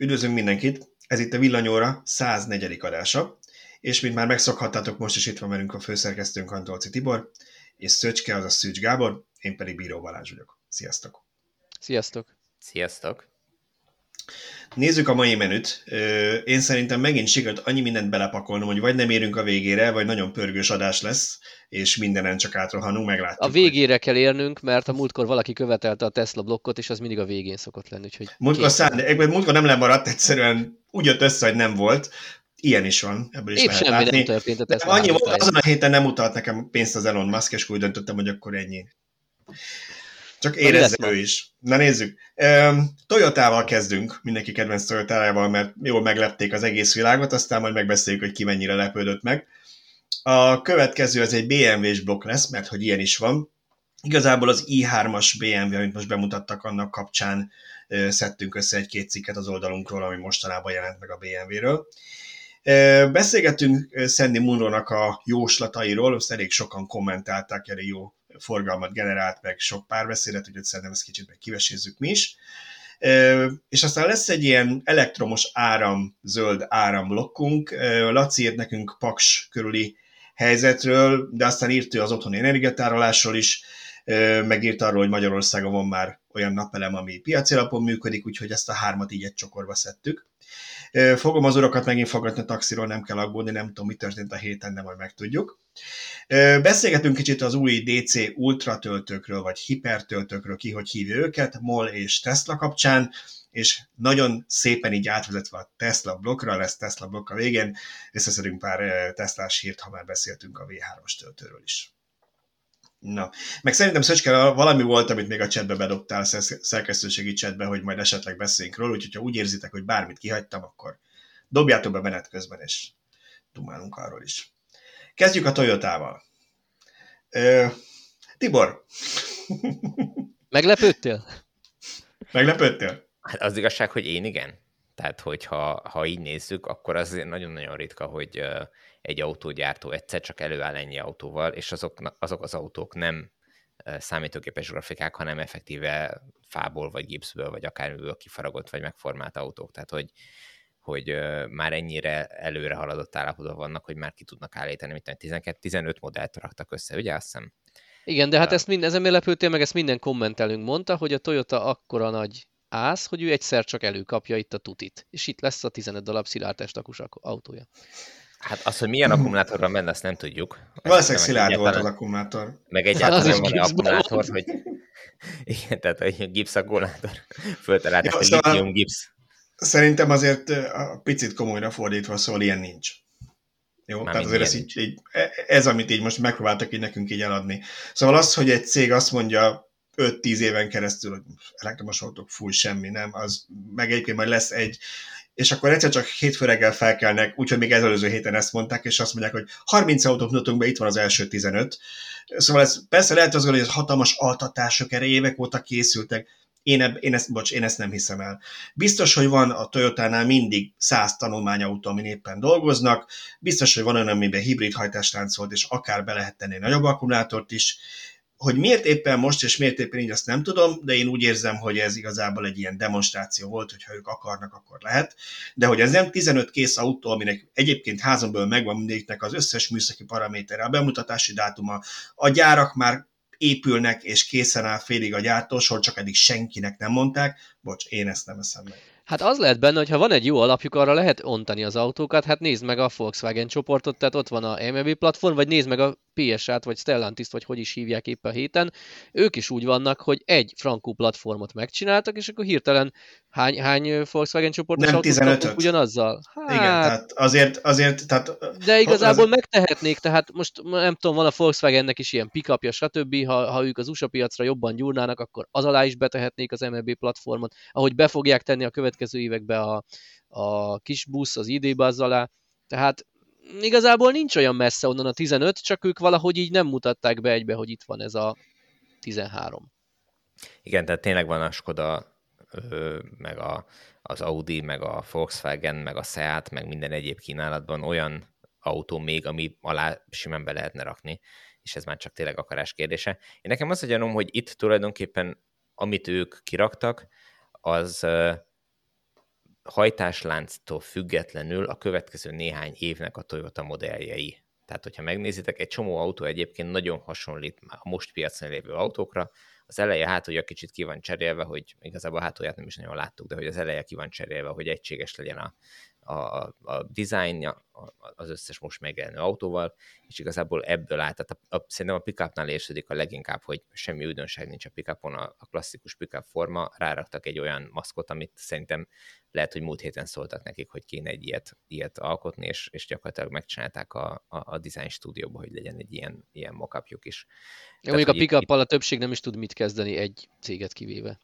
Üdvözlünk mindenkit! Ez itt a Villanyóra 104. adása, és mint már megszokhattátok, most is itt van velünk a főszerkesztőnk Antolci Tibor, és Szöcske, az a Szűcs Gábor, én pedig Bíró Balázs vagyok. Sziasztok! Sziasztok! Sziasztok! Nézzük a mai menüt. Én szerintem megint sikerült annyi mindent belepakolnom, hogy vagy nem érünk a végére, vagy nagyon pörgős adás lesz, és mindenen csak átrohanunk, meglátjuk. A végére hogy... kell érnünk, mert a múltkor valaki követelte a Tesla blokkot, és az mindig a végén szokott lenni. Úgyhogy múltkor, szánd, múltkor nem lemaradt, egyszerűen úgy jött össze, hogy nem volt. Ilyen is van, ebből is Épp lehet semmi látni. nem történt a Tesla. Annyi volt, azon a héten nem utalt nekem pénzt az Elon Musk, és úgy döntöttem, hogy akkor ennyi. Csak érezze ő is. Na nézzük. Toyotával kezdünk, mindenki kedvenc Toyotával, mert jól meglepték az egész világot, aztán majd megbeszéljük, hogy ki mennyire lepődött meg. A következő az egy BMW-s blokk lesz, mert hogy ilyen is van. Igazából az i3-as BMW, amit most bemutattak annak kapcsán, szedtünk össze egy-két cikket az oldalunkról, ami mostanában jelent meg a BMW-ről. Beszélgettünk Sandy Munro-nak a jóslatairól, azt elég sokan kommentálták, elég jó forgalmat generált, meg sok párbeszédet, úgyhogy szerintem ezt kicsit meg kivesézzük mi is. És aztán lesz egy ilyen elektromos áram, zöld áramblokkunk. Laci írt nekünk Paks körüli helyzetről, de aztán írt ő az otthoni energiatárolásról is, megírt arról, hogy Magyarországon van már olyan napelem, ami piaci alapon működik, úgyhogy ezt a hármat így egy csokorba szedtük. Fogom az urakat megint fogadni a taxiról, nem kell aggódni, nem tudom, mi történt a héten, de majd megtudjuk. Beszélgetünk kicsit az új DC Ultra töltőkről, vagy hipertöltőkről, ki hogy hívja őket, MOL és Tesla kapcsán, és nagyon szépen így átvezetve a Tesla blokkra, lesz Tesla blokk a végén, összeszedünk pár Teslás hírt, ha már beszéltünk a V3-as töltőről is. Na, meg szerintem Szöcske, valami volt, amit még a chatbe bedobtál, szerkesztőségi chatbe, hogy majd esetleg beszéljünk róla, úgyhogy ha úgy érzitek, hogy bármit kihagytam, akkor dobjátok be menet közben, és dumálunk arról is. Kezdjük a Toyotával. Ö, Tibor. Meglepődtél? Meglepődtél? Hát az igazság, hogy én igen. Tehát, hogyha ha így nézzük, akkor az nagyon-nagyon ritka, hogy egy autógyártó egyszer csak előáll ennyi autóval, és azok, azok az autók nem számítógépes grafikák, hanem effektíve fából, vagy gipszből, vagy akármiből kifaragott, vagy megformált autók. Tehát, hogy, hogy már ennyire előre haladott állapotban vannak, hogy már ki tudnak állítani, mint 12-15 modellt raktak össze, ugye azt hiszem? Igen, de hát ezt mind, ezen lepődtél meg, ezt minden kommentelünk mondta, hogy a Toyota akkora nagy ász, hogy ő egyszer csak előkapja itt a tutit. És itt lesz a 15 darab szilárd autója. Hát az, hogy milyen akkumulátorral menne, azt nem tudjuk. Valószínűleg szilárd volt az akkumulátor. Meg egyáltalán nem van akkumulátor, hogy igen, tehát a gipsz akkumulátor föltalálták, hogy szóval... litium gipsz. Szerintem azért a picit komolyra fordítva szól, ilyen nincs. Jó, Már tehát azért ez, így, így, ez, amit így most megpróbáltak így nekünk így eladni. Szóval az, hogy egy cég azt mondja 5-10 éven keresztül, hogy elektromos autók fúj semmi, nem, az meg egyébként majd lesz egy és akkor egyszer csak hétfő reggel felkelnek, úgyhogy még előző héten ezt mondták, és azt mondják, hogy 30 autót mutatunk be, itt van az első 15. Szóval ez persze lehet az, hogy ez hatalmas altatások erre évek óta készültek, én, eb, én, ezt, bocs, én ezt nem hiszem el. Biztos, hogy van a Toyota-nál mindig száz tanulmányautó, amin éppen dolgoznak, biztos, hogy van olyan, amiben hibrid hajtáslánc volt, és akár be lehet tenni nagyobb akkumulátort is, hogy miért éppen most, és miért éppen így, azt nem tudom, de én úgy érzem, hogy ez igazából egy ilyen demonstráció volt, hogy ha ők akarnak, akkor lehet. De hogy ez nem 15 kész autó, aminek egyébként házonból megvan mindegyiknek az összes műszaki paramétere, a bemutatási dátuma, a gyárak már épülnek, és készen áll félig a gyártósor, csak eddig senkinek nem mondták. Bocs, én ezt nem eszem meg. Hát az lehet benne, hogy ha van egy jó alapjuk, arra lehet ontani az autókat, hát nézd meg a Volkswagen csoportot, tehát ott van a MLB platform, vagy nézd meg a PSA-t, vagy Stellantis-t, vagy hogy is hívják éppen a héten. Ők is úgy vannak, hogy egy frankú platformot megcsináltak, és akkor hirtelen hány, hány Volkswagen csoportos Nem 15 ugyanazzal? Hát, Igen, tehát azért, azért tehát, de igazából az... megtehetnék, tehát most nem tudom, van a Volkswagennek is ilyen pickupja, stb. Ha, ha ők az USA piacra jobban gyúrnának, akkor az alá is betehetnék az MLB platformot, ahogy be fogják tenni a következő évekbe a, a kis busz, az ID buzz alá. Tehát igazából nincs olyan messze onnan a 15, csak ők valahogy így nem mutatták be egybe, hogy itt van ez a 13. Igen, tehát tényleg van a Skoda, meg a, az Audi, meg a Volkswagen, meg a Seat, meg minden egyéb kínálatban olyan autó még, ami alá simán be lehetne rakni, és ez már csak tényleg akarás kérdése. Én nekem az a gyanom, hogy itt tulajdonképpen amit ők kiraktak, az hajtáslánctól függetlenül a következő néhány évnek a Toyota modelljei. Tehát, hogyha megnézitek, egy csomó autó egyébként nagyon hasonlít a most piacon lévő autókra, az eleje hátulja kicsit ki van cserélve, hogy igazából a hátulját nem is nagyon láttuk, de hogy az eleje ki van cserélve, hogy egységes legyen a, a, a dizájnja az összes most megjelenő autóval, és igazából ebből áll, tehát a, a, szerintem a pickupnál érződik a leginkább, hogy semmi újdonság nincs a pickupon, a, a klasszikus pickup forma, ráraktak egy olyan maszkot, amit szerintem lehet, hogy múlt héten szóltak nekik, hogy kéne egy ilyet, ilyet alkotni, és, és gyakorlatilag megcsinálták a, a, a design stúdióba, hogy legyen egy ilyen, ilyen mockupjuk is. Ja, mondjuk a pickup a többség nem is tud mit kezdeni egy céget kivéve.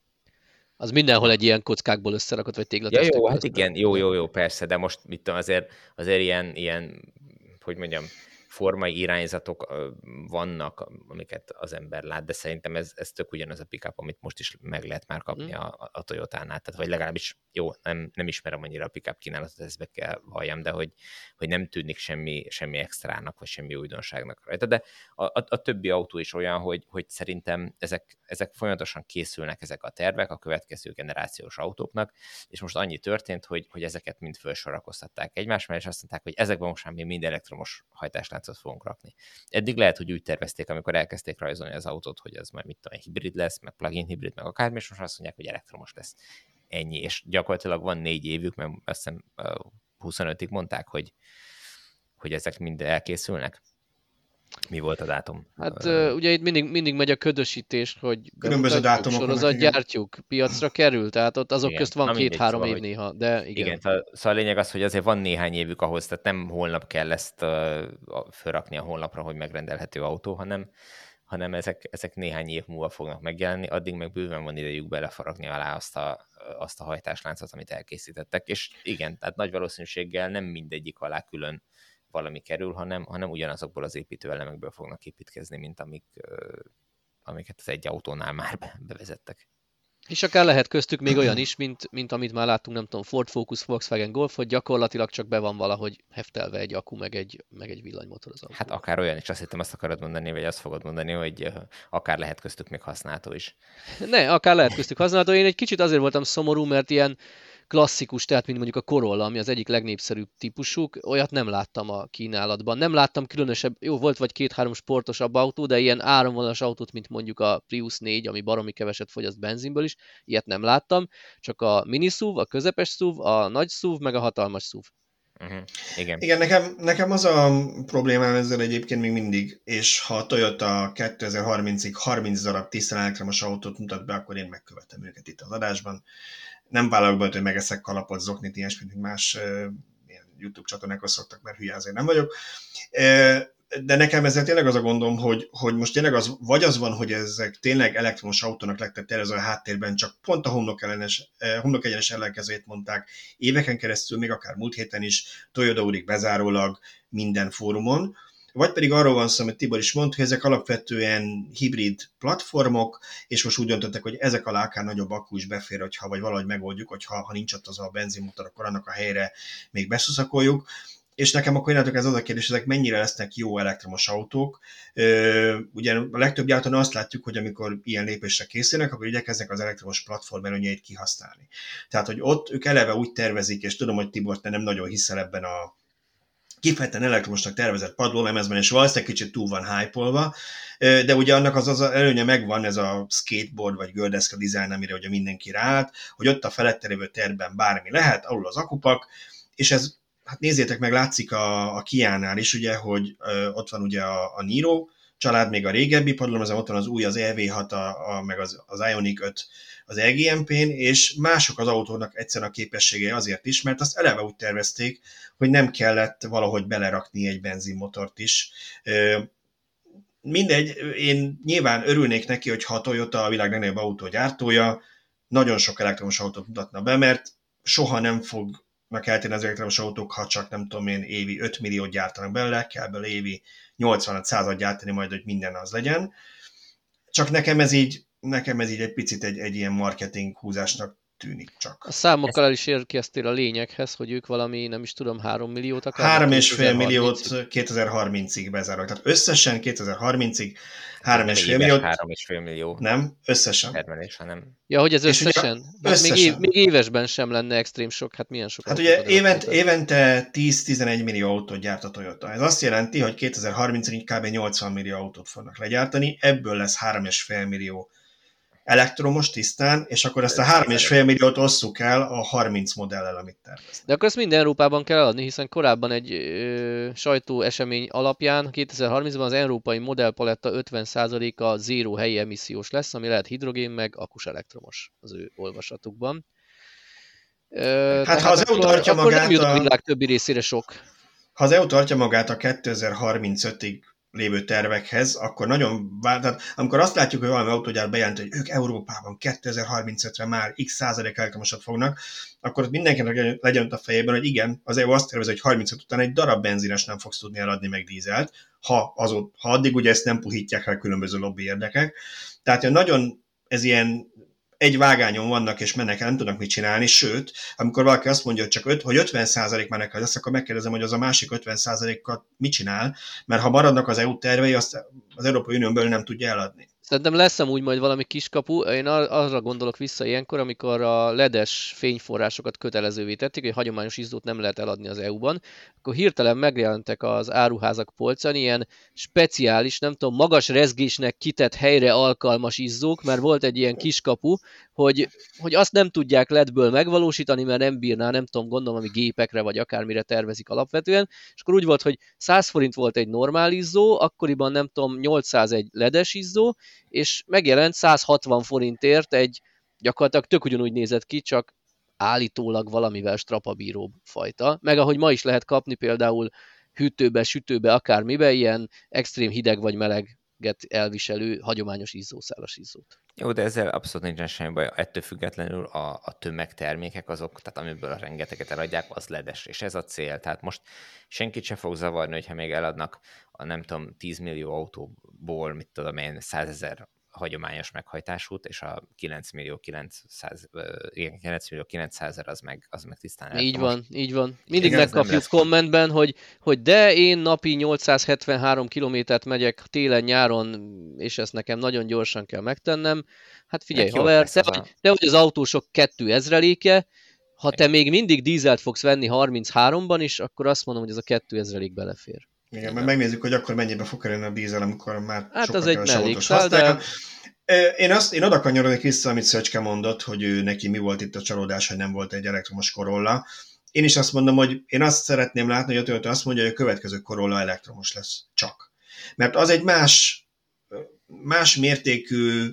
Az mindenhol egy ilyen kockákból összerakott, vagy téglatestekből. Ja, jó, hát igen, jó, jó, jó, persze, de most mit tudom, azért, azért ilyen, ilyen, hogy mondjam, formai irányzatok vannak, amiket az ember lát, de szerintem ez, ez tök ugyanaz a pickup, amit most is meg lehet már kapni mm. a, a Toyota-nál, tehát vagy legalábbis jó, nem, nem ismerem annyira a pickup kínálatot, ezt be kell valljam, de hogy, hogy nem tűnik semmi, semmi extrának, vagy semmi újdonságnak rajta, de a, a, a többi autó is olyan, hogy, hogy szerintem ezek, ezek folyamatosan készülnek ezek a tervek a következő generációs autóknak, és most annyi történt, hogy, hogy ezeket mind felsorakoztatták egymás mellé, és azt mondták, hogy ezekben most már mi mind elektromos hajtásláncot fogunk rakni. Eddig lehet, hogy úgy tervezték, amikor elkezdték rajzolni az autót, hogy ez majd mit tudom, hibrid lesz, meg plug-in hibrid, meg akármi, és most azt mondják, hogy elektromos lesz. Ennyi, és gyakorlatilag van négy évük, mert azt hiszem 25-ig mondták, hogy, hogy ezek mind elkészülnek. Mi volt a dátum? Hát uh, ugye itt mindig, mindig megy a ködösítés, hogy különböző dátumok sorozat gyártjuk, piacra kerül, tehát ott azok igen. közt van két-három év néha, de igen. Igen, szóval a lényeg az, hogy azért van néhány évük ahhoz, tehát nem holnap kell ezt uh, felrakni a honlapra, hogy megrendelhető autó, hanem hanem ezek, ezek néhány év múlva fognak megjelenni, addig meg bőven van idejük belefaragni alá azt a, azt a hajtásláncot, amit elkészítettek, és igen, tehát nagy valószínűséggel nem mindegyik alá külön valami kerül, hanem, hanem ugyanazokból az építőelemekből fognak építkezni, mint amik, amiket az egy autónál már bevezettek. És akár lehet köztük még olyan is, mint, mint amit már láttunk, nem tudom, Ford Focus, Volkswagen Golf, hogy gyakorlatilag csak be van valahogy heftelve egy akku, meg egy, meg egy villanymotor az autó. Hát akár olyan is, azt hittem azt akarod mondani, vagy azt fogod mondani, hogy akár lehet köztük még használható is. Ne, akár lehet köztük használható. Én egy kicsit azért voltam szomorú, mert ilyen klasszikus, tehát mint mondjuk a Corolla, ami az egyik legnépszerűbb típusuk, olyat nem láttam a kínálatban. Nem láttam különösebb, jó, volt vagy két-három sportosabb autó, de ilyen áramvonalas autót, mint mondjuk a Prius 4, ami baromi keveset fogyaszt benzinből is, ilyet nem láttam. Csak a mini SUV, a közepes SUV, a nagy SUV, meg a hatalmas SUV. Uh-huh. Igen, Igen nekem, nekem az a problémám ezzel egyébként még mindig, és ha a Toyota 2030-ig 30 darab tisztán elektromos autót mutat be, akkor én megkövetem őket itt az adásban nem vállalok be, hogy megeszek kalapot, zoknit, ilyesmit, mint más ilyen YouTube csatornákon szoktak, mert hülye azért nem vagyok. De nekem ezzel tényleg az a gondom, hogy, hogy most tényleg az, vagy az van, hogy ezek tényleg elektromos autónak lettek tervezve a háttérben, csak pont a homlok, ellenes, homlok egyenes ellenkezőjét mondták éveken keresztül, még akár múlt héten is, Toyota úrik bezárólag minden fórumon, vagy pedig arról van szó, amit Tibor is mondta, hogy ezek alapvetően hibrid platformok, és most úgy döntöttek, hogy ezek alá akár nagyobb akku is befér, hogyha, vagy valahogy megoldjuk, hogyha ha nincs ott az a benzinmotor, akkor annak a helyre még beszuszakoljuk. És nekem akkor innentől ez az a kérdés, ezek mennyire lesznek jó elektromos autók. Ugye a legtöbb gyártónál azt látjuk, hogy amikor ilyen lépésre készülnek, akkor igyekeznek az elektromos platform előnyeit kihasználni. Tehát, hogy ott ők eleve úgy tervezik, és tudom, hogy Tibor, te nem nagyon hiszel ebben a kifejezetten elektromosnak tervezett padlólemezben, és valószínűleg kicsit túl van hype de ugye annak az, az előnye megvan, ez a skateboard vagy gördeszka dizájn, amire ugye mindenki ráállt, hogy ott a felette lévő terben bármi lehet, alul az akupak, és ez, hát nézzétek meg, látszik a, a Kiánál is, ugye, hogy ö, ott van ugye a, a Niro, család még a régebbi padlólemezem, ott van az új, az EV6, a, a, meg az, az Ioniq 5 az EGMP-n, és mások az autónak egyszerűen a képessége azért is, mert azt eleve úgy tervezték, hogy nem kellett valahogy belerakni egy benzinmotort is. Mindegy, én nyilván örülnék neki, hogy a Toyota a világ legnagyobb autógyártója, nagyon sok elektromos autót mutatna be, mert soha nem fognak eltérni az elektromos autók, ha csak nem tudom én évi 5 milliót gyártanak belőle, kell belőle évi 85 század gyártani majd, hogy minden az legyen. Csak nekem ez így nekem ez így egy picit egy, egy ilyen marketing húzásnak tűnik csak. A számokkal el is érkeztél a lényeghez, hogy ők valami, nem is tudom, 3 milliót akarnak. 3,5 milliót 2030-ig bezárnak. Tehát összesen 2030-ig 3,5 milliót. 3,5 millió. Nem, összesen. Termelés, hanem. Ja, hogy ez összesen? összesen. Még, év, még évesben sem lenne extrém sok, hát milyen sok. Hát ugye évent, évente 10-11 millió autót gyárt a Toyota. Ez azt jelenti, hogy 2030-ig kb. 80 millió autót fognak legyártani, ebből lesz 3,5 millió elektromos tisztán, és akkor ezt a 3,5 milliót osszuk el a 30 modellel, amit terveznek. De akkor ezt minden Európában kell adni, hiszen korábban egy ö, sajtó esemény alapján 2030-ban az európai modellpaletta 50%-a zéró helyi emissziós lesz, ami lehet hidrogén meg akus elektromos az ő olvasatukban. Ö, hát ha az EU tartja akkor magát nem jut a világ többi részére sok. Ha az EU tartja magát a 2035-ig lévő tervekhez, akkor nagyon, tehát amikor azt látjuk, hogy valami autógyár bejelent, hogy ők Európában 2035-re már x százalék elektromosat fognak, akkor mindenkinek legyen ott a fejében, hogy igen, az EU azt tervezi, hogy 35 után egy darab benzines nem fogsz tudni eladni meg dízelt, ha, azot, ha addig ugye ezt nem puhítják el különböző lobby érdekek. Tehát nagyon ez ilyen egy vágányon vannak és mennek nem tudnak mit csinálni, sőt, amikor valaki azt mondja, hogy csak öt, hogy 50% mennek el lesz, akkor megkérdezem, hogy az a másik 50%-kat mit csinál, mert ha maradnak az EU tervei, azt az Európai Unión nem tudja eladni. Szerintem lesz amúgy majd valami kiskapu. Én arra gondolok vissza ilyenkor, amikor a ledes fényforrásokat kötelezővé tették, hogy hagyományos izzót nem lehet eladni az EU-ban, akkor hirtelen megjelentek az áruházak polcán ilyen speciális, nem tudom, magas rezgésnek kitett helyre alkalmas izzók, mert volt egy ilyen kiskapu, hogy, hogy azt nem tudják ledből megvalósítani, mert nem bírná, nem tudom, gondolom, ami gépekre vagy akármire tervezik alapvetően, és akkor úgy volt, hogy 100 forint volt egy normál izzó, akkoriban nem tudom, 800 egy ledes izzó, és megjelent 160 forintért egy gyakorlatilag tök ugyanúgy nézett ki, csak állítólag valamivel strapabíróbb fajta. Meg ahogy ma is lehet kapni például hűtőbe, sütőbe, akármibe, ilyen extrém hideg vagy meleget elviselő hagyományos izzószálas izzót. Jó, de ezzel abszolút nincsen semmi baj. Ettől függetlenül a, a tömegtermékek azok, tehát amiből a rengeteget eladják, az ledes, és ez a cél. Tehát most senkit se fog zavarni, hogyha még eladnak a nem tudom, 10 millió autóból, mit tudom én, 100 ezer hagyományos meghajtásút, és a 9 millió 900, 9 millió 900 az meg, az meg tisztán Így van, így van. Mindig Igen, megkapjuk kommentben, hogy, hogy de én napi 873 kilométert megyek télen-nyáron, és ezt nekem nagyon gyorsan kell megtennem. Hát figyelj, hát haver, te, a... te vagy az autósok kettő ezreléke, ha te még mindig dízelt fogsz venni 33-ban is, akkor azt mondom, hogy ez a kettő ezrelék belefér. Igen, mert megnézzük, hogy akkor mennyibe fog kerülni a dízel, amikor már hát sokkal az egy mellékszál, de... Én, azt, én oda kanyarodnék vissza, amit Szöcske mondott, hogy ő neki mi volt itt a csalódás, hogy nem volt egy elektromos Corolla. Én is azt mondom, hogy én azt szeretném látni, hogy a Toyota azt mondja, hogy a következő Corolla elektromos lesz. Csak. Mert az egy más más mértékű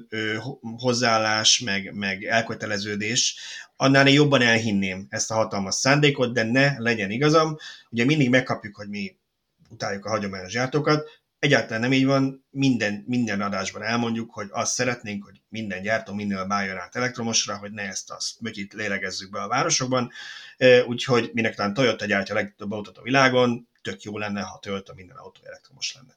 hozzáállás, meg, meg elköteleződés, annál én jobban elhinném ezt a hatalmas szándékot, de ne legyen igazam. Ugye mindig megkapjuk, hogy mi utáljuk a hagyományos gyártókat. Egyáltalán nem így van, minden, minden adásban elmondjuk, hogy azt szeretnénk, hogy minden gyártó minél bájjon át elektromosra, hogy ne ezt azt mögít lélegezzük be a városokban. Úgyhogy minek talán Toyota gyártja a legtöbb autót a világon, tök jó lenne, ha Toyota minden autó elektromos lenne.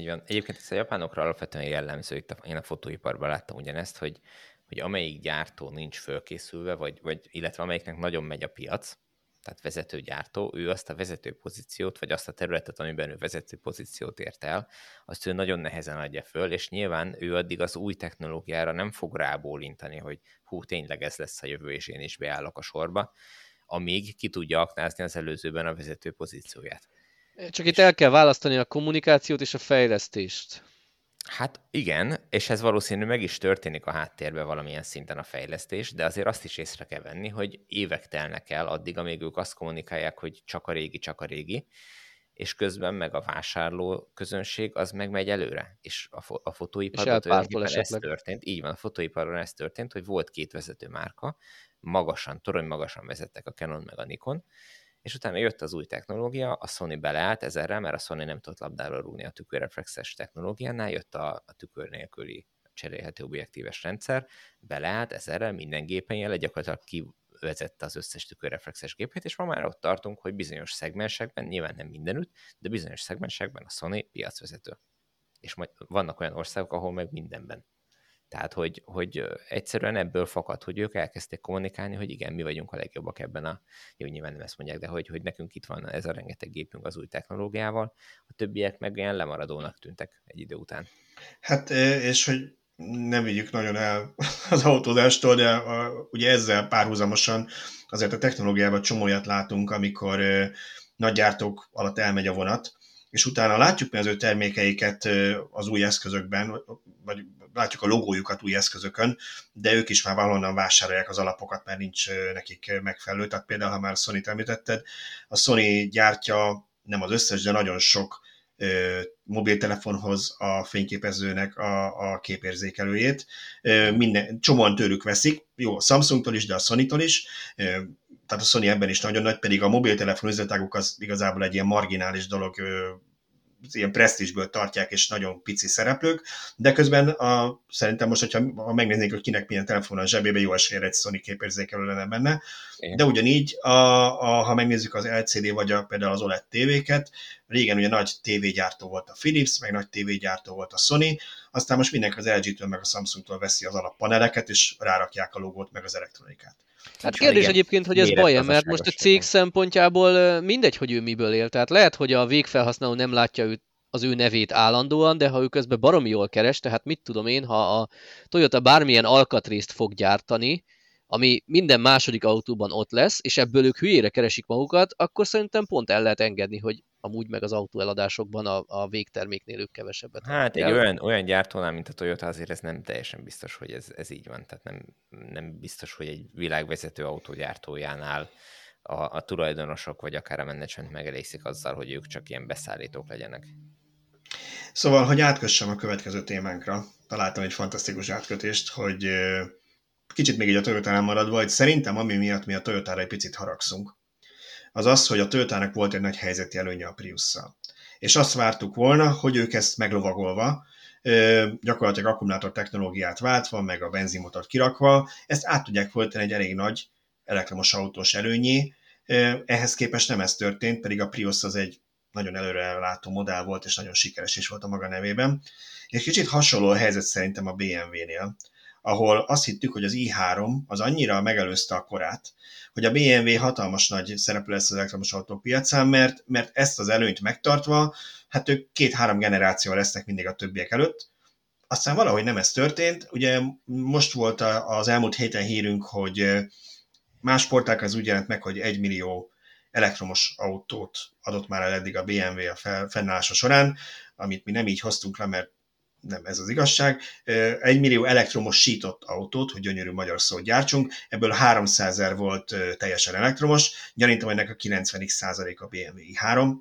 Így van. Egyébként ez a japánokra alapvetően jellemző, itt a, én a fotóiparban láttam ugyanezt, hogy, hogy amelyik gyártó nincs fölkészülve, vagy, vagy illetve amelyiknek nagyon megy a piac, tehát vezető gyártó, ő azt a vezető pozíciót, vagy azt a területet, amiben ő vezető pozíciót ért el, azt ő nagyon nehezen adja föl, és nyilván ő addig az új technológiára nem fog rábólintani, hogy hú, tényleg ez lesz a jövő, és én is beállok a sorba, amíg ki tudja aknázni az előzőben a vezető pozícióját. Csak itt el kell választani a kommunikációt és a fejlesztést. Hát igen, és ez valószínű meg is történik a háttérben valamilyen szinten a fejlesztés, de azért azt is észre kell venni, hogy évek telnek el addig, amíg ők azt kommunikálják, hogy csak a régi, csak a régi, és közben meg a vásárló közönség az meg megy előre, és a, fo- a fotóiparban ez történt. Így van, a fotóiparban ez történt, hogy volt két vezető márka, magasan, torony magasan vezettek a Canon meg a Nikon, és utána jött az új technológia, a Sony beleállt ezerre, mert a Sony nem tudott labdára rúgni a tükörreflexes technológiánál, jött a, a tükör nélküli cserélhető objektíves rendszer, beleállt ezerre, minden gépen jele, gyakorlatilag kivezette az összes tükörreflexes gépét, és ma már ott tartunk, hogy bizonyos szegmensekben, nyilván nem mindenütt, de bizonyos szegmensekben a Sony piacvezető. És majd vannak olyan országok, ahol meg mindenben. Tehát, hogy, hogy egyszerűen ebből fakad, hogy ők elkezdték kommunikálni, hogy igen, mi vagyunk a legjobbak ebben a, jó, nyilván nem ezt mondják, de hogy, hogy nekünk itt van ez a rengeteg gépünk az új technológiával, a többiek meg ilyen lemaradónak tűntek egy idő után. Hát, és hogy nem vigyük nagyon el az autózástól, de a, ugye ezzel párhuzamosan azért a technológiában csomóját látunk, amikor nagy gyártók alatt elmegy a vonat, és utána látjuk mi az ő termékeiket az új eszközökben, vagy látjuk a logójukat új eszközökön, de ők is már valahonnan vásárolják az alapokat, mert nincs nekik megfelelő. Tehát például, ha már Sony-t említetted, a Sony gyártja nem az összes, de nagyon sok mobiltelefonhoz a fényképezőnek a, a képérzékelőjét. Minden, csomóan tőlük veszik, jó, a Samsungtól is, de a Sony-tól is, tehát a Sony ebben is nagyon nagy, pedig a mobiltelefon üzletáguk az igazából egy ilyen marginális dolog ilyen presztízsből tartják, és nagyon pici szereplők, de közben a, szerintem most, hogyha ha megnéznék, hogy kinek milyen telefon a zsebébe, jó esélye egy Sony képérzékelő lenne benne, de ugyanígy, a, a, ha megnézzük az LCD vagy a, például az OLED tévéket, régen ugye nagy tévégyártó volt a Philips, meg nagy tévégyártó volt a Sony, aztán most mindenki az LG-től meg a Samsung-tól veszi az alappaneleket, és rárakják a logót meg az elektronikát. Hát kérdés igen, egyébként, hogy ez baj mert most a cég szempontjából mindegy, hogy ő miből él. Tehát lehet, hogy a végfelhasználó nem látja őt az ő nevét állandóan, de ha ő közben baromi jól keres, tehát mit tudom én, ha a Toyota bármilyen alkatrészt fog gyártani, ami minden második autóban ott lesz, és ebből ők hülyére keresik magukat, akkor szerintem pont el lehet engedni, hogy amúgy meg az autóeladásokban a, a végterméknél ők kevesebbet. Hát egy olyan, olyan gyártónál, mint a Toyota, azért ez nem teljesen biztos, hogy ez, ez így van. Tehát nem, nem biztos, hogy egy világvezető autógyártójánál a, a tulajdonosok, vagy akár a menedzsment megelégszik azzal, hogy ők csak ilyen beszállítók legyenek. Szóval, hogy átkössem a következő témánkra, találtam egy fantasztikus átkötést, hogy kicsit még így a Toyota-nál maradva, hogy szerintem ami miatt mi a Toyotára egy picit haragszunk, az az, hogy a Toyotának volt egy nagy helyzeti előnye a prius És azt vártuk volna, hogy ők ezt meglovagolva, gyakorlatilag akkumulátor technológiát váltva, meg a benzinmotort kirakva, ezt át tudják folytani egy elég nagy elektromos autós előnyé. Ehhez képest nem ez történt, pedig a Prius az egy nagyon előrelátó modell volt, és nagyon sikeres is volt a maga nevében. És kicsit hasonló a helyzet szerintem a BMW-nél, ahol azt hittük, hogy az i3 az annyira megelőzte a korát, hogy a BMW hatalmas nagy szereplő lesz az elektromos autók mert, mert ezt az előnyt megtartva, hát ők két-három generáció lesznek mindig a többiek előtt, aztán valahogy nem ez történt. Ugye most volt az elmúlt héten hírünk, hogy más porták az úgy jelent meg, hogy egy millió elektromos autót adott már el eddig a BMW a fennállása során, amit mi nem így hoztunk le, mert nem ez az igazság. Egy millió elektromos sított autót, hogy gyönyörű magyar szót gyártsunk, ebből 300 ezer volt teljesen elektromos, gyanítom, hogy ennek a 90 százalék a BMW i3,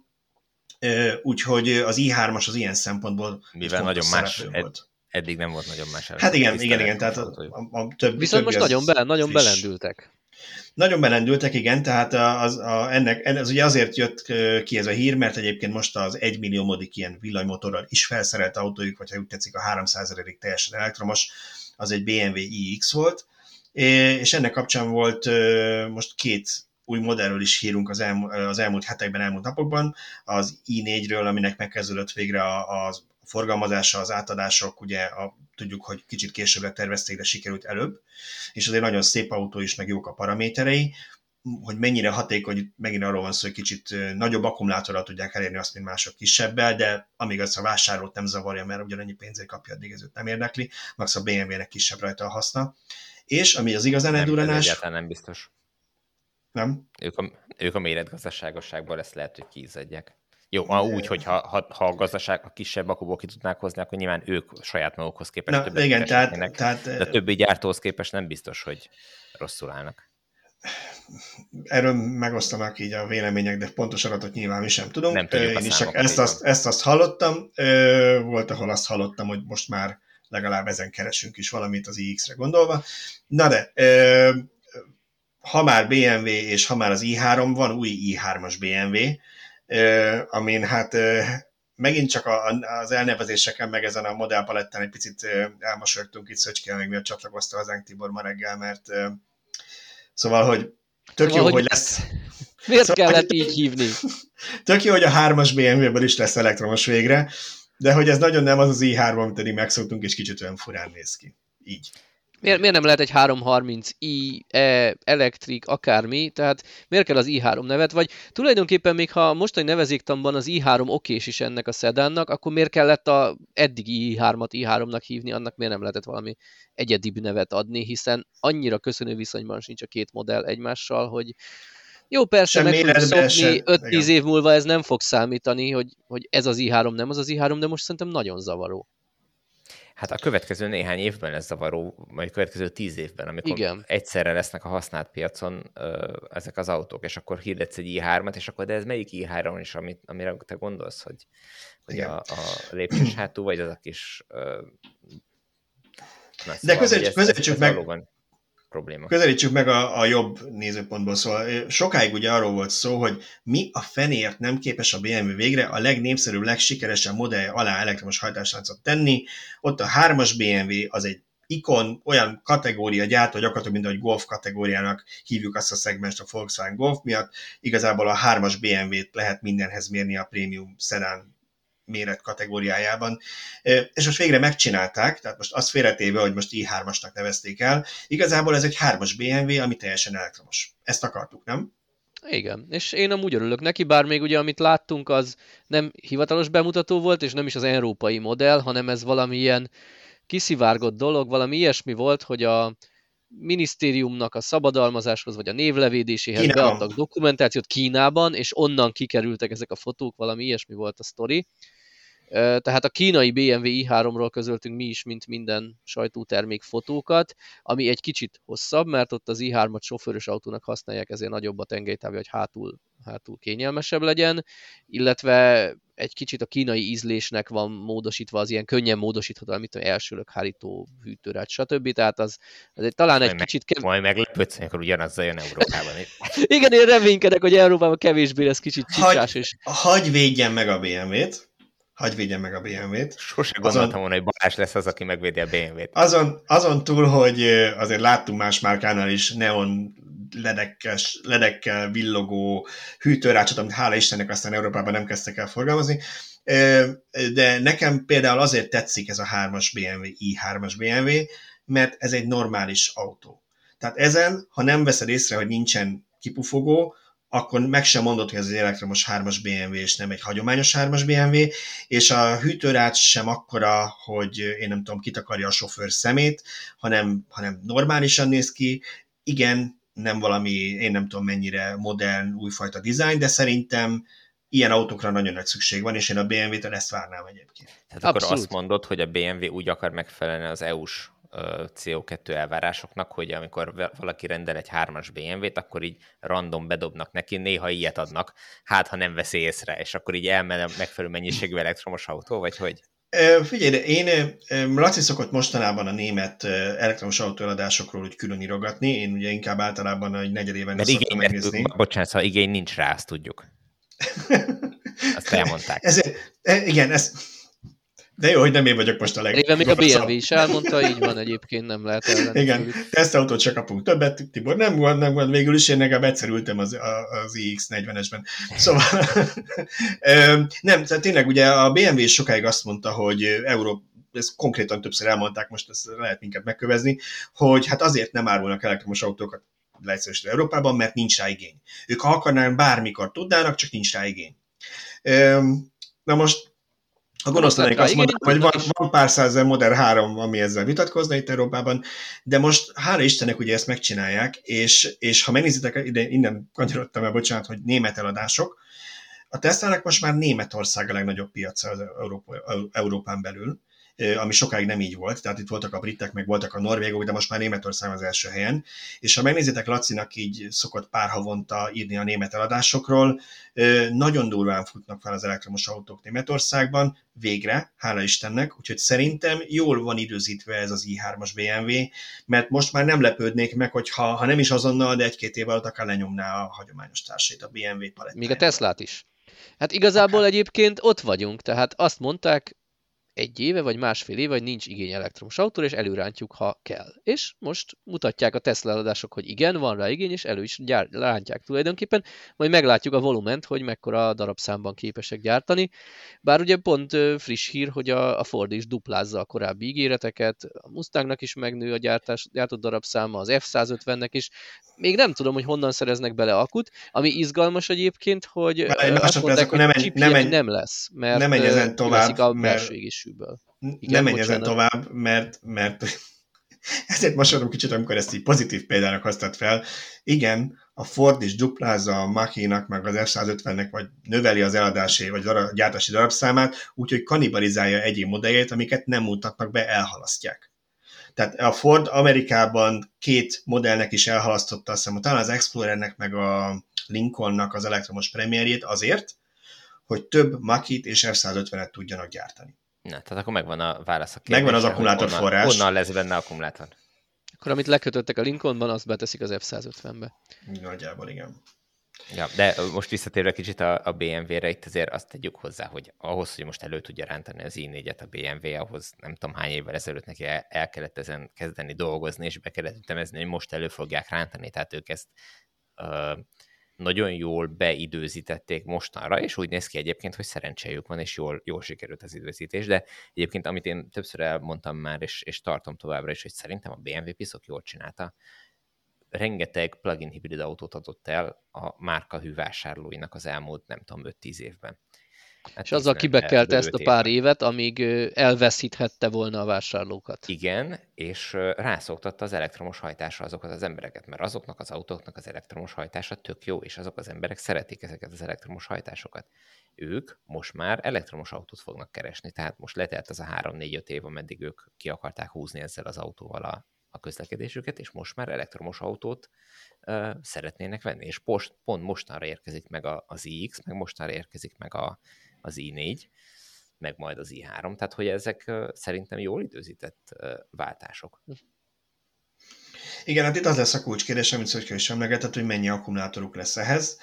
úgyhogy az i3-as az ilyen szempontból mivel nagyon más, volt. eddig nem volt nagyon más. Hát igen, igen, igen, tehát a, a, a több, Viszont most nagyon, be, nagyon belendültek. Nagyon belendültek, igen, tehát az, a, ennek, ez ugye azért jött ki ez a hír, mert egyébként most az 1 millió modik ilyen villanymotorral is felszerelt autójuk, vagy ha úgy tetszik a 300 ezerig teljesen elektromos, az egy BMW iX volt, és ennek kapcsán volt most két új modellről is hírunk az, elmú, az elmúlt hetekben, elmúlt napokban, az i4-ről, aminek megkezdődött végre a, a forgalmazása, az átadások, ugye a, tudjuk, hogy kicsit későbbre tervezték, de sikerült előbb, és azért nagyon szép autó is, meg jók a paraméterei, hogy mennyire hatékony, megint arról van szó, hogy kicsit nagyobb akkumulátorral tudják elérni azt, mint mások kisebbel, de amíg az a vásárlót nem zavarja, mert ugyanannyi pénzért kapja, addig ez őt nem érdekli, max a BMW-nek kisebb rajta a haszna. És ami az igazán elduranás... Egyáltalán nem biztos. Nem? Ők a, ők a méretgazdaságosságból ezt lehet, hogy kiizadják. Jó, ha úgy, hogy ha, ha, ha a gazdaság a kisebb akkuból ki tudnák hozni, akkor nyilván ők saját magukhoz képest Na, többet igen, tehát, tehát, de a többi gyártóhoz képest nem biztos, hogy rosszul állnak. Erről megosztanak így a vélemények, de pontos adatot nyilván mi sem tudom. Nem tudjuk Én is csak ezt azt, ezt azt hallottam. Volt, ahol azt hallottam, hogy most már legalább ezen keresünk is valamit az iX-re gondolva. Na de, ha már BMW és ha már az i3 van, új i3-as BMW, amin hát megint csak az elnevezéseken, meg ezen a modellpaletten egy picit elmosolyogtunk itt Szöcske, meg miatt csatlakozta hozzánk Tibor ma reggel, mert szóval, hogy tök szóval, jó, hogy, hogy lesz... Miért szóval, kellett így hívni? Tök jó, hogy a hármas BMW-ből is lesz elektromos végre, de hogy ez nagyon nem az az i3, amit eddig megszoktunk, és kicsit olyan furán néz ki. így. Miért, miért nem lehet egy 330i, E, Electric, akármi, tehát miért kell az i3 nevet, vagy tulajdonképpen még ha mostani nevezéktamban az i3 okés is ennek a szedánnak, akkor miért kellett a eddigi i3-at i3-nak hívni, annak miért nem lehetett valami egyedibb nevet adni, hiszen annyira köszönő viszonyban sincs a két modell egymással, hogy jó, persze, Sem meg fogjuk szokni, sem- 5-10 igen. év múlva ez nem fog számítani, hogy, hogy ez az i3 nem az az i3, de most szerintem nagyon zavaró. Hát a következő néhány évben lesz zavaró, majd a következő tíz évben, amikor Igen. egyszerre lesznek a használt piacon ö, ezek az autók, és akkor hirdetsz egy i3-at, és akkor de ez melyik i3 is, amit, amire te gondolsz, hogy, hogy Igen. a, a lépcsős hátú, vagy az a kis... Ö, na, De hogy ez- közelítsük ez meg- valóban probléma. Közelítsük meg a, a jobb nézőpontból. Szóval sokáig ugye arról volt szó, hogy mi a fenéért nem képes a BMW végre a legnépszerűbb, legsikeresebb modell alá elektromos hajtásláncot tenni. Ott a hármas BMW az egy ikon, olyan kategória gyártó, gyakorlatilag mint ahogy Golf kategóriának hívjuk azt a szegmest a Volkswagen Golf miatt. Igazából a hármas BMW-t lehet mindenhez mérni a prémium szedán méret kategóriájában. És most végre megcsinálták, tehát most azt félretéve, hogy most i3-asnak nevezték el, igazából ez egy 3-as BMW, ami teljesen elektromos. Ezt akartuk, nem? Igen, és én amúgy örülök neki, bár még ugye amit láttunk, az nem hivatalos bemutató volt, és nem is az európai modell, hanem ez valami ilyen kiszivárgott dolog, valami ilyesmi volt, hogy a minisztériumnak a szabadalmazáshoz, vagy a névlevédéséhez Kínában. beadtak dokumentációt Kínában, és onnan kikerültek ezek a fotók, valami ilyesmi volt a sztori. Tehát a kínai BMW i3-ról közöltünk mi is, mint minden sajtótermék fotókat, ami egy kicsit hosszabb, mert ott az i3-at sofőrös autónak használják, ezért nagyobb a tengelytávja, hogy hátul, hátul kényelmesebb legyen, illetve egy kicsit a kínai ízlésnek van módosítva az ilyen könnyen módosítható, amit elsőlök, hárító, hűtőrács, stb. Tehát az, az egy, talán egy Majd meg- kicsit kev... Majd meglepődsz, amikor ugyanazzal jön Európában. Igen, én reménykedek, hogy Európában kevésbé lesz kicsit csicsás, és Hagy védjen meg a BMW-t, hagy védjen meg a BMW-t. Sose Azon- gondoltam volna, hogy Balázs lesz az, aki megvédi a BMW-t. Azon, azon túl, hogy azért láttunk más márkánál is neon ledekes, ledekkel villogó hűtőrácsot, amit hála Istennek aztán Európában nem kezdtek el forgalmazni, de nekem például azért tetszik ez a 3-as BMW, i3-as BMW, mert ez egy normális autó. Tehát ezen, ha nem veszed észre, hogy nincsen kipufogó, akkor meg sem mondod, hogy ez egy elektromos 3-as BMW, és nem egy hagyományos 3-as BMW, és a hűtőrács sem akkora, hogy én nem tudom, kitakarja a sofőr szemét, hanem, hanem normálisan néz ki. Igen, nem valami, én nem tudom mennyire modern, újfajta dizájn, de szerintem ilyen autókra nagyon nagy szükség van, és én a BMW-től ezt várnám egyébként. Tehát akkor Abszolút. azt mondod, hogy a BMW úgy akar megfelelni az EU-s CO2 elvárásoknak, hogy amikor va- valaki rendel egy hármas BMW-t, akkor így random bedobnak neki, néha ilyet adnak, hát ha nem veszi észre, és akkor így elmen a megfelelő mennyiségű elektromos autó, vagy hogy? Figyelj, én, Laci szokott mostanában a német elektromos autóeladásokról úgy külön írogatni, én ugye inkább általában egy negyedében Mert szoktam megnézni. bocsánat, ha igény nincs rá, azt tudjuk. Azt elmondták. Ezért, e, igen, ez, de jó, hogy nem én vagyok most a leg... régen még a. BMW is elmondta, így van egyébként, nem lehet ellen. Igen, tesztautót se kapunk többet, Tibor nem volt, nem volt, végül is én legalább egyszer ültem az, az iX40-esben. Szóval, nem, tehát tényleg ugye a BMW sokáig azt mondta, hogy Európa, ezt konkrétan többször elmondták, most ezt lehet minket megkövezni, hogy hát azért nem árulnak elektromos autókat leegyszerűsítve Európában, mert nincs rá igény. Ők ha akarnának, bármikor tudnának, csak nincs rá igény. Na most a gonosztalanok rá azt mondták, hogy van, van pár százezer Model 3, ami ezzel vitatkozna itt Európában, de most hála Istennek ugye ezt megcsinálják, és, és ha megnézitek, ide, innen kanyarodtam el, bocsánat, hogy német eladások, a Tesla-nak most már Németország a legnagyobb piaca az Európa, Európán belül, ami sokáig nem így volt, tehát itt voltak a britek, meg voltak a norvégok, de most már Németország az első helyen, és ha megnézitek, Lacinak így szokott pár havonta írni a német eladásokról, nagyon durván futnak fel az elektromos autók Németországban, végre, hála Istennek, úgyhogy szerintem jól van időzítve ez az i3-as BMW, mert most már nem lepődnék meg, hogy ha, ha nem is azonnal, de egy-két év alatt akár lenyomná a hagyományos társait, a BMW palettáját. Még a Teslát is. Hát igazából Akár. egyébként ott vagyunk, tehát azt mondták egy éve, vagy másfél éve, vagy nincs igény elektromos autóra, és előrántjuk, ha kell. És most mutatják a Tesla eladások, hogy igen, van rá igény, és elő is gyár, rántják tulajdonképpen, majd meglátjuk a volument, hogy mekkora darabszámban képesek gyártani. Bár ugye pont friss hír, hogy a, a Ford is duplázza a korábbi ígéreteket, a Mustangnak is megnő a gyártás, gyártott darabszáma, az F-150-nek is. Még nem tudom, hogy honnan szereznek bele akut, ami izgalmas egyébként, hogy azt mondták, hogy nem, nem, nem lesz, mert nem menj ezen tovább, a mert égésűből. Nem menj ezen tovább, mert, mert ezért mosolyodom kicsit, amikor ezt így pozitív példának hoztad fel. Igen, a Ford is duplázza a Mach-nak, meg az F-150-nek, vagy növeli az eladási, vagy a gyártási darabszámát, úgyhogy kanibalizálja egyéb modelljét, amiket nem mutatnak be, elhalasztják. Tehát a Ford Amerikában két modellnek is elhalasztotta, azt hiszem, talán az Explorernek, meg a Lincolnnak az elektromos premierjét azért, hogy több Makit és F-150-et tudjanak gyártani. Na, tehát akkor megvan a válasz a kérdésre, Megvan az akkumulátorforrás. Honnan, honnan lesz benne akkumulátor? Akkor amit lekötöttek a Lincolnban, azt beteszik az F-150-be. Nagyjából igen. Ja, de most visszatérve kicsit a, a BMW-re, itt azért azt tegyük hozzá, hogy ahhoz, hogy most elő tudja rántani az i4-et a BMW, ahhoz nem tudom hány évvel ezelőtt neki el, el kellett ezen kezdeni dolgozni, és be kellett ütemezni, hogy most elő fogják rántani, tehát ők ezt uh, nagyon jól beidőzítették mostanra, és úgy néz ki egyébként, hogy szerencséjük van, és jól, jól sikerült az időzítés, de egyébként, amit én többször elmondtam már, és, és tartom továbbra is, hogy szerintem a BMW piszok jól csinálta, rengeteg plug-in hibrid autót adott el a márka hűvásárlóinak az elmúlt, nem tudom, 5-10 évben. Hát és azzal kibekelte ezt a pár évet, amíg elveszíthette volna a vásárlókat. Igen, és rászoktatta az elektromos hajtásra azokat az embereket, mert azoknak az autóknak az elektromos hajtása tök jó, és azok az emberek szeretik ezeket az elektromos hajtásokat. Ők most már elektromos autót fognak keresni, tehát most letelt az a 3-4-5 év, ameddig ők ki akarták húzni ezzel az autóval a, a közlekedésüket, és most már elektromos autót uh, szeretnének venni, és post, pont mostanra érkezik meg a, az iX, meg mostanra érkezik meg a, az i4, meg majd az i3, tehát hogy ezek szerintem jól időzített váltások. Igen, hát itt az lesz a kulcskérdés, amit Szöcskő is emlegetett, hogy mennyi akkumulátoruk lesz ehhez.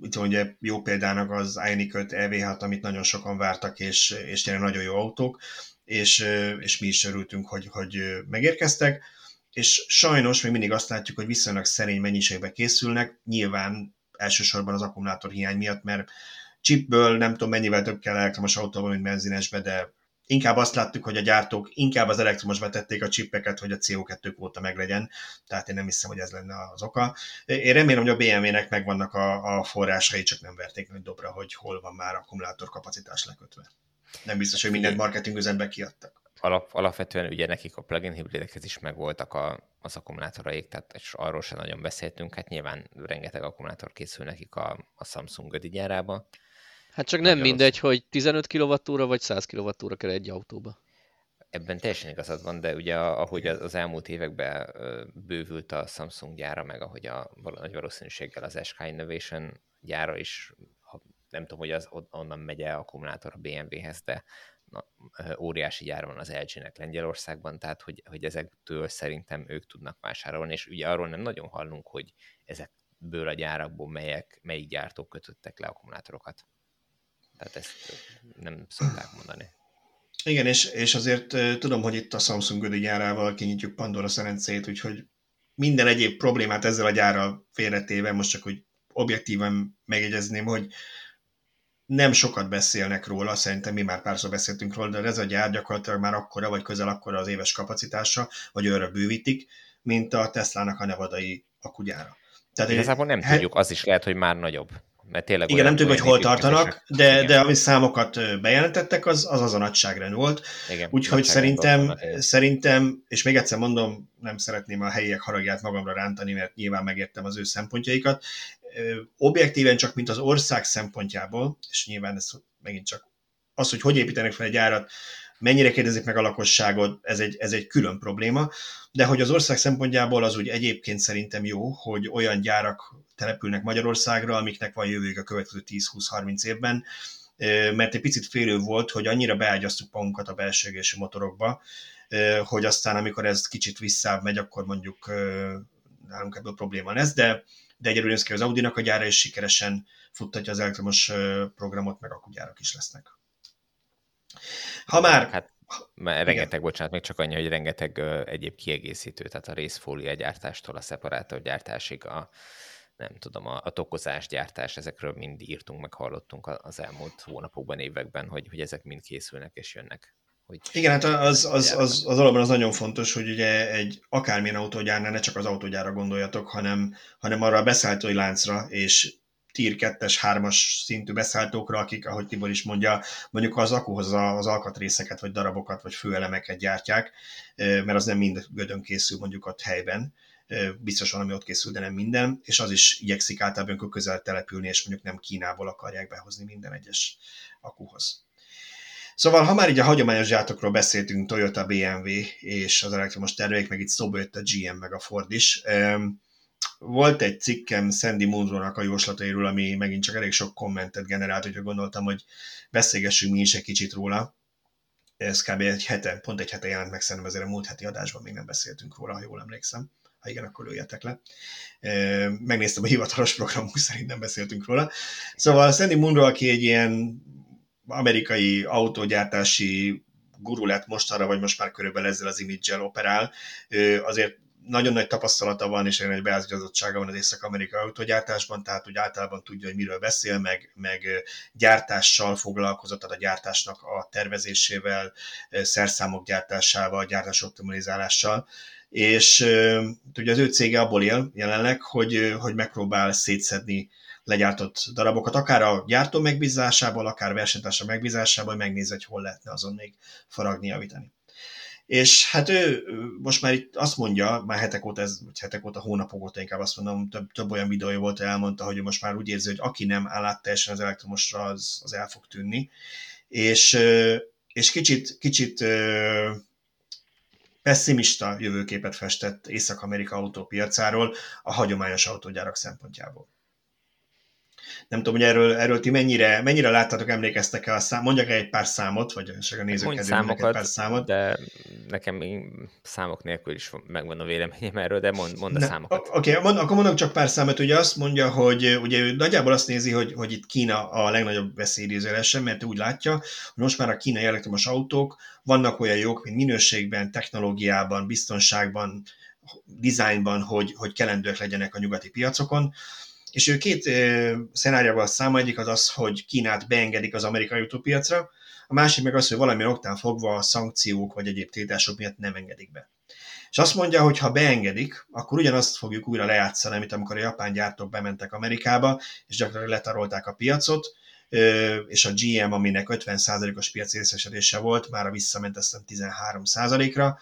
Itt ugye jó példának az Ioniq 5 EV6, amit nagyon sokan vártak, és, és tényleg nagyon jó autók, és, és mi is örültünk, hogy, hogy megérkeztek, és sajnos még mindig azt látjuk, hogy viszonylag szerény mennyiségbe készülnek, nyilván elsősorban az akkumulátor hiány miatt, mert chipből nem tudom mennyivel több kell elektromos autóban, mint benzinesbe, de inkább azt láttuk, hogy a gyártók inkább az elektromosba tették a csippeket, hogy a CO2 kvóta meglegyen, tehát én nem hiszem, hogy ez lenne az oka. Én remélem, hogy a BMW-nek megvannak a, a forrásai, csak nem verték nagy dobra, hogy hol van már akkumulátor kapacitás lekötve. Nem biztos, hogy mindent marketing üzembe kiadtak. Alap, alapvetően ugye nekik a plugin hibridekhez is megvoltak a, az akkumulátoraik, tehát és arról sem nagyon beszéltünk, hát nyilván rengeteg akkumulátor készül nekik a, a Samsung gyárába, Hát csak nem mindegy, hogy 15 kWh vagy 100 kWh kell egy autóba. Ebben teljesen igazad van, de ugye ahogy az elmúlt években bővült a Samsung gyára, meg ahogy a nagy valószínűséggel az SK Innovation gyára is, nem tudom, hogy az onnan megy el akkumulátor a BMW-hez, de na, óriási gyár van az LG-nek Lengyelországban, tehát hogy, hogy ezektől szerintem ők tudnak vásárolni, és ugye arról nem nagyon hallunk, hogy ezekből a gyárakból melyek, melyik gyártók kötöttek le akkumulátorokat. Tehát ezt nem szokták mondani. Igen, és, és azért tudom, hogy itt a Samsung ödi gyárával kinyitjuk Pandora szerencét, úgyhogy minden egyéb problémát ezzel a gyárral félretéve, most csak hogy objektíven megjegyezném, hogy nem sokat beszélnek róla, szerintem mi már párszor beszéltünk róla, de ez a gyár gyakorlatilag már akkora, vagy közel akkora az éves kapacitása, vagy őre bővítik, mint a Tesla-nak a nevadai akugyára. Tehát, Igazából nem he... tudjuk, az is lehet, hogy már nagyobb. Mert tényleg Igen, nem tudjuk, hogy hol tartanak, de, igen. de ami számokat bejelentettek, az az, az a nagyságrend volt. Igen, Úgyhogy szerintem, szerintem, és még egyszer mondom, nem szeretném a helyiek haragját magamra rántani, mert nyilván megértem az ő szempontjaikat. Objektíven csak, mint az ország szempontjából, és nyilván ez megint csak az, hogy hogy építenek fel egy árat, mennyire kérdezik meg a lakosságot, ez egy, ez egy külön probléma, de hogy az ország szempontjából az úgy egyébként szerintem jó, hogy olyan gyárak települnek Magyarországra, amiknek van jövőjük a következő 10-20-30 évben, mert egy picit félő volt, hogy annyira beágyaztuk magunkat a belső égésű motorokba, hogy aztán amikor ez kicsit visszább megy, akkor mondjuk nálunk ebből probléma lesz, de, de egyelőre az Audi-nak a gyára, és sikeresen futtatja az elektromos programot, meg akkugyárak is lesznek. Ha már... Hát, mert rengeteg, igen. bocsánat, még csak annyi, hogy rengeteg uh, egyéb kiegészítő, tehát a részfólia gyártástól a szeparátor gyártásig, a, nem tudom, a, a tokozás gyártás, ezekről mind írtunk, meg hallottunk az elmúlt hónapokban, években, hogy, hogy ezek mind készülnek és jönnek. Hogy Igen, hát az, az, az, az alapban az nagyon fontos, hogy ugye egy akármilyen autógyárnál ne csak az autógyára gondoljatok, hanem, hanem arra a beszállítói láncra, és tier 2-es, 3-as szintű beszálltókra, akik, ahogy Tibor is mondja, mondjuk az akuhoz az alkatrészeket, vagy darabokat, vagy főelemeket gyártják, mert az nem mind gödön készül mondjuk ott helyben, biztos van, ami ott készül, de nem minden, és az is igyekszik általában közel települni, és mondjuk nem Kínából akarják behozni minden egyes akuhoz. Szóval, ha már így a hagyományos gyártókról beszéltünk, Toyota, BMW és az elektromos termék, meg itt szóba jött a GM, meg a Ford is. Volt egy cikkem Sandy Munro-nak a jóslatairól, ami megint csak elég sok kommentet generált, úgyhogy gondoltam, hogy beszélgessünk mi is egy kicsit róla. Ez kb. egy hete, pont egy hete jelent meg, szerintem ezért a múlt heti adásban még nem beszéltünk róla, ha jól emlékszem. Ha igen, akkor lőjetek le. Megnéztem a hivatalos programunk, szerint nem beszéltünk róla. Szóval Sandy Munro, aki egy ilyen amerikai autógyártási guru lett mostanra, vagy most már körülbelül ezzel az image operál, azért nagyon nagy tapasztalata van, és egy beágyazottsága van az észak-amerikai autógyártásban, tehát úgy általában tudja, hogy miről beszél, meg, meg gyártással foglalkozott, tehát a gyártásnak a tervezésével, szerszámok gyártásával, gyártás optimalizálással, és ugye az ő cége abból él jelenleg, hogy, hogy megpróbál szétszedni legyártott darabokat, akár a gyártó megbízásából, akár versenytársa megbízásából, hogy megnézze, hogy hol lehetne azon még faragni, javítani. És hát ő most már itt azt mondja, már hetek óta, ez, vagy hetek óta, hónapok óta inkább azt mondom, több, több olyan videója volt, elmondta, hogy most már úgy érzi, hogy aki nem áll át teljesen az elektromosra, az, az el fog tűnni. És, és kicsit, kicsit pessimista jövőképet festett Észak-Amerika autópiacáról a hagyományos autógyárak szempontjából. Nem tudom, hogy erről, erről ti mennyire, mennyire láttátok, emlékeztek el a szám, mondjak egy pár számot, vagy csak a nézők egy pár számot. De nekem számok nélkül is megvan a véleményem erről, de mond, mond a Na, számokat. Oké, okay, mond, akkor mondok csak pár számot. Ugye azt mondja, hogy ugye ő nagyjából azt nézi, hogy, hogy itt Kína a legnagyobb veszélyidézőlesen, mert úgy látja, hogy most már a kínai elektromos autók vannak olyan jók, mint minőségben, technológiában, biztonságban, dizájnban, hogy, hogy kelendőek legyenek a nyugati piacokon és ő két szenáriával számol, egyik az az, hogy Kínát beengedik az amerikai autópiacra, a másik meg az, hogy valamilyen oktán fogva a szankciók vagy egyéb tiltások miatt nem engedik be. És azt mondja, hogy ha beengedik, akkor ugyanazt fogjuk újra lejátszani, amit amikor a japán gyártók bementek Amerikába, és gyakorlatilag letarolták a piacot, és a GM, aminek 50%-os piaci részesedése volt, már visszament ezt 13%-ra,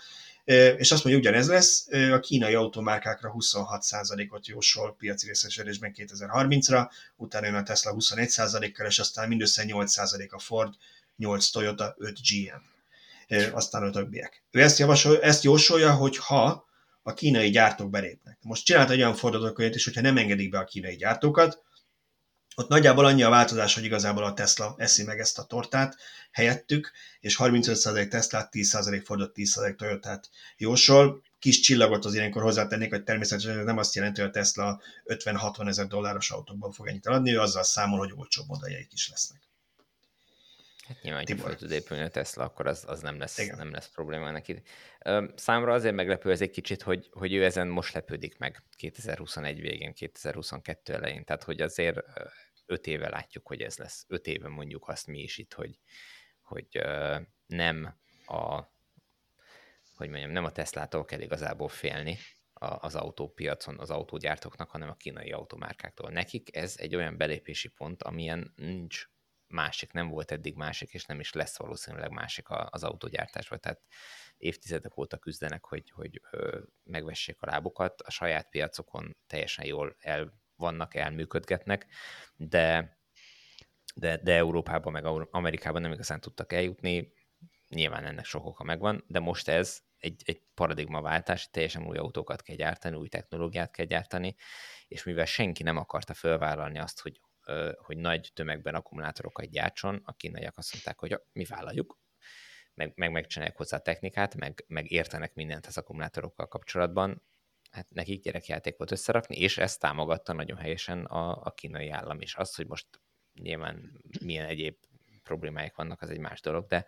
és azt mondja, ugyanez lesz, a kínai automárkákra 26%-ot jósol piaci részesedésben 2030-ra, utána jön a Tesla 21%-kal, és aztán mindössze 8% a Ford, 8 Toyota, 5 GM, aztán a többiek. Ő ezt, javasol, ezt jósolja, hogy ha a kínai gyártók belépnek. Most csinált egy olyan fordulókönyvet is, hogyha nem engedik be a kínai gyártókat, ott nagyjából annyi a változás, hogy igazából a Tesla eszi meg ezt a tortát helyettük, és 35% Tesla, 10% Fordot, 10% Toyotát jósol. Kis csillagot az ilyenkor hozzátennék, hogy természetesen ez nem azt jelenti, hogy a Tesla 50-60 ezer dolláros autókban fog ennyit eladni, ő azzal számol, hogy olcsóbb modelljeik is lesznek. Hát nyilván, hogy fel tud épülni a Tesla, akkor az, az nem, lesz, nem lesz probléma neki. Számra azért meglepő ez egy kicsit, hogy, hogy ő ezen most lepődik meg 2021 végén, 2022 elején. Tehát, hogy azért öt éve látjuk, hogy ez lesz. Öt éve mondjuk azt mi is itt, hogy, hogy nem a hogy mondjam, nem a Teslától kell igazából félni az autópiacon az autógyártóknak, hanem a kínai automárkáktól. Nekik ez egy olyan belépési pont, amilyen nincs másik, nem volt eddig másik, és nem is lesz valószínűleg másik az autógyártásban. Tehát évtizedek óta küzdenek, hogy, hogy megvessék a lábukat, a saját piacokon teljesen jól el vannak, elműködgetnek, de, de, de Európában meg Amerikában nem igazán tudtak eljutni, nyilván ennek sok oka megvan, de most ez egy, egy paradigmaváltás, teljesen új autókat kell gyártani, új technológiát kell gyártani, és mivel senki nem akarta felvállalni azt, hogy, hogy nagy tömegben akkumulátorokat gyártson, a kínaiak azt mondták, hogy mi vállaljuk, meg, meg megcsinálják hozzá a technikát, meg, meg értenek mindent az akkumulátorokkal kapcsolatban, hát nekik gyerekjáték volt összerakni, és ezt támogatta nagyon helyesen a, a kínai állam is. Az, hogy most nyilván milyen egyéb problémáik vannak, az egy más dolog, de,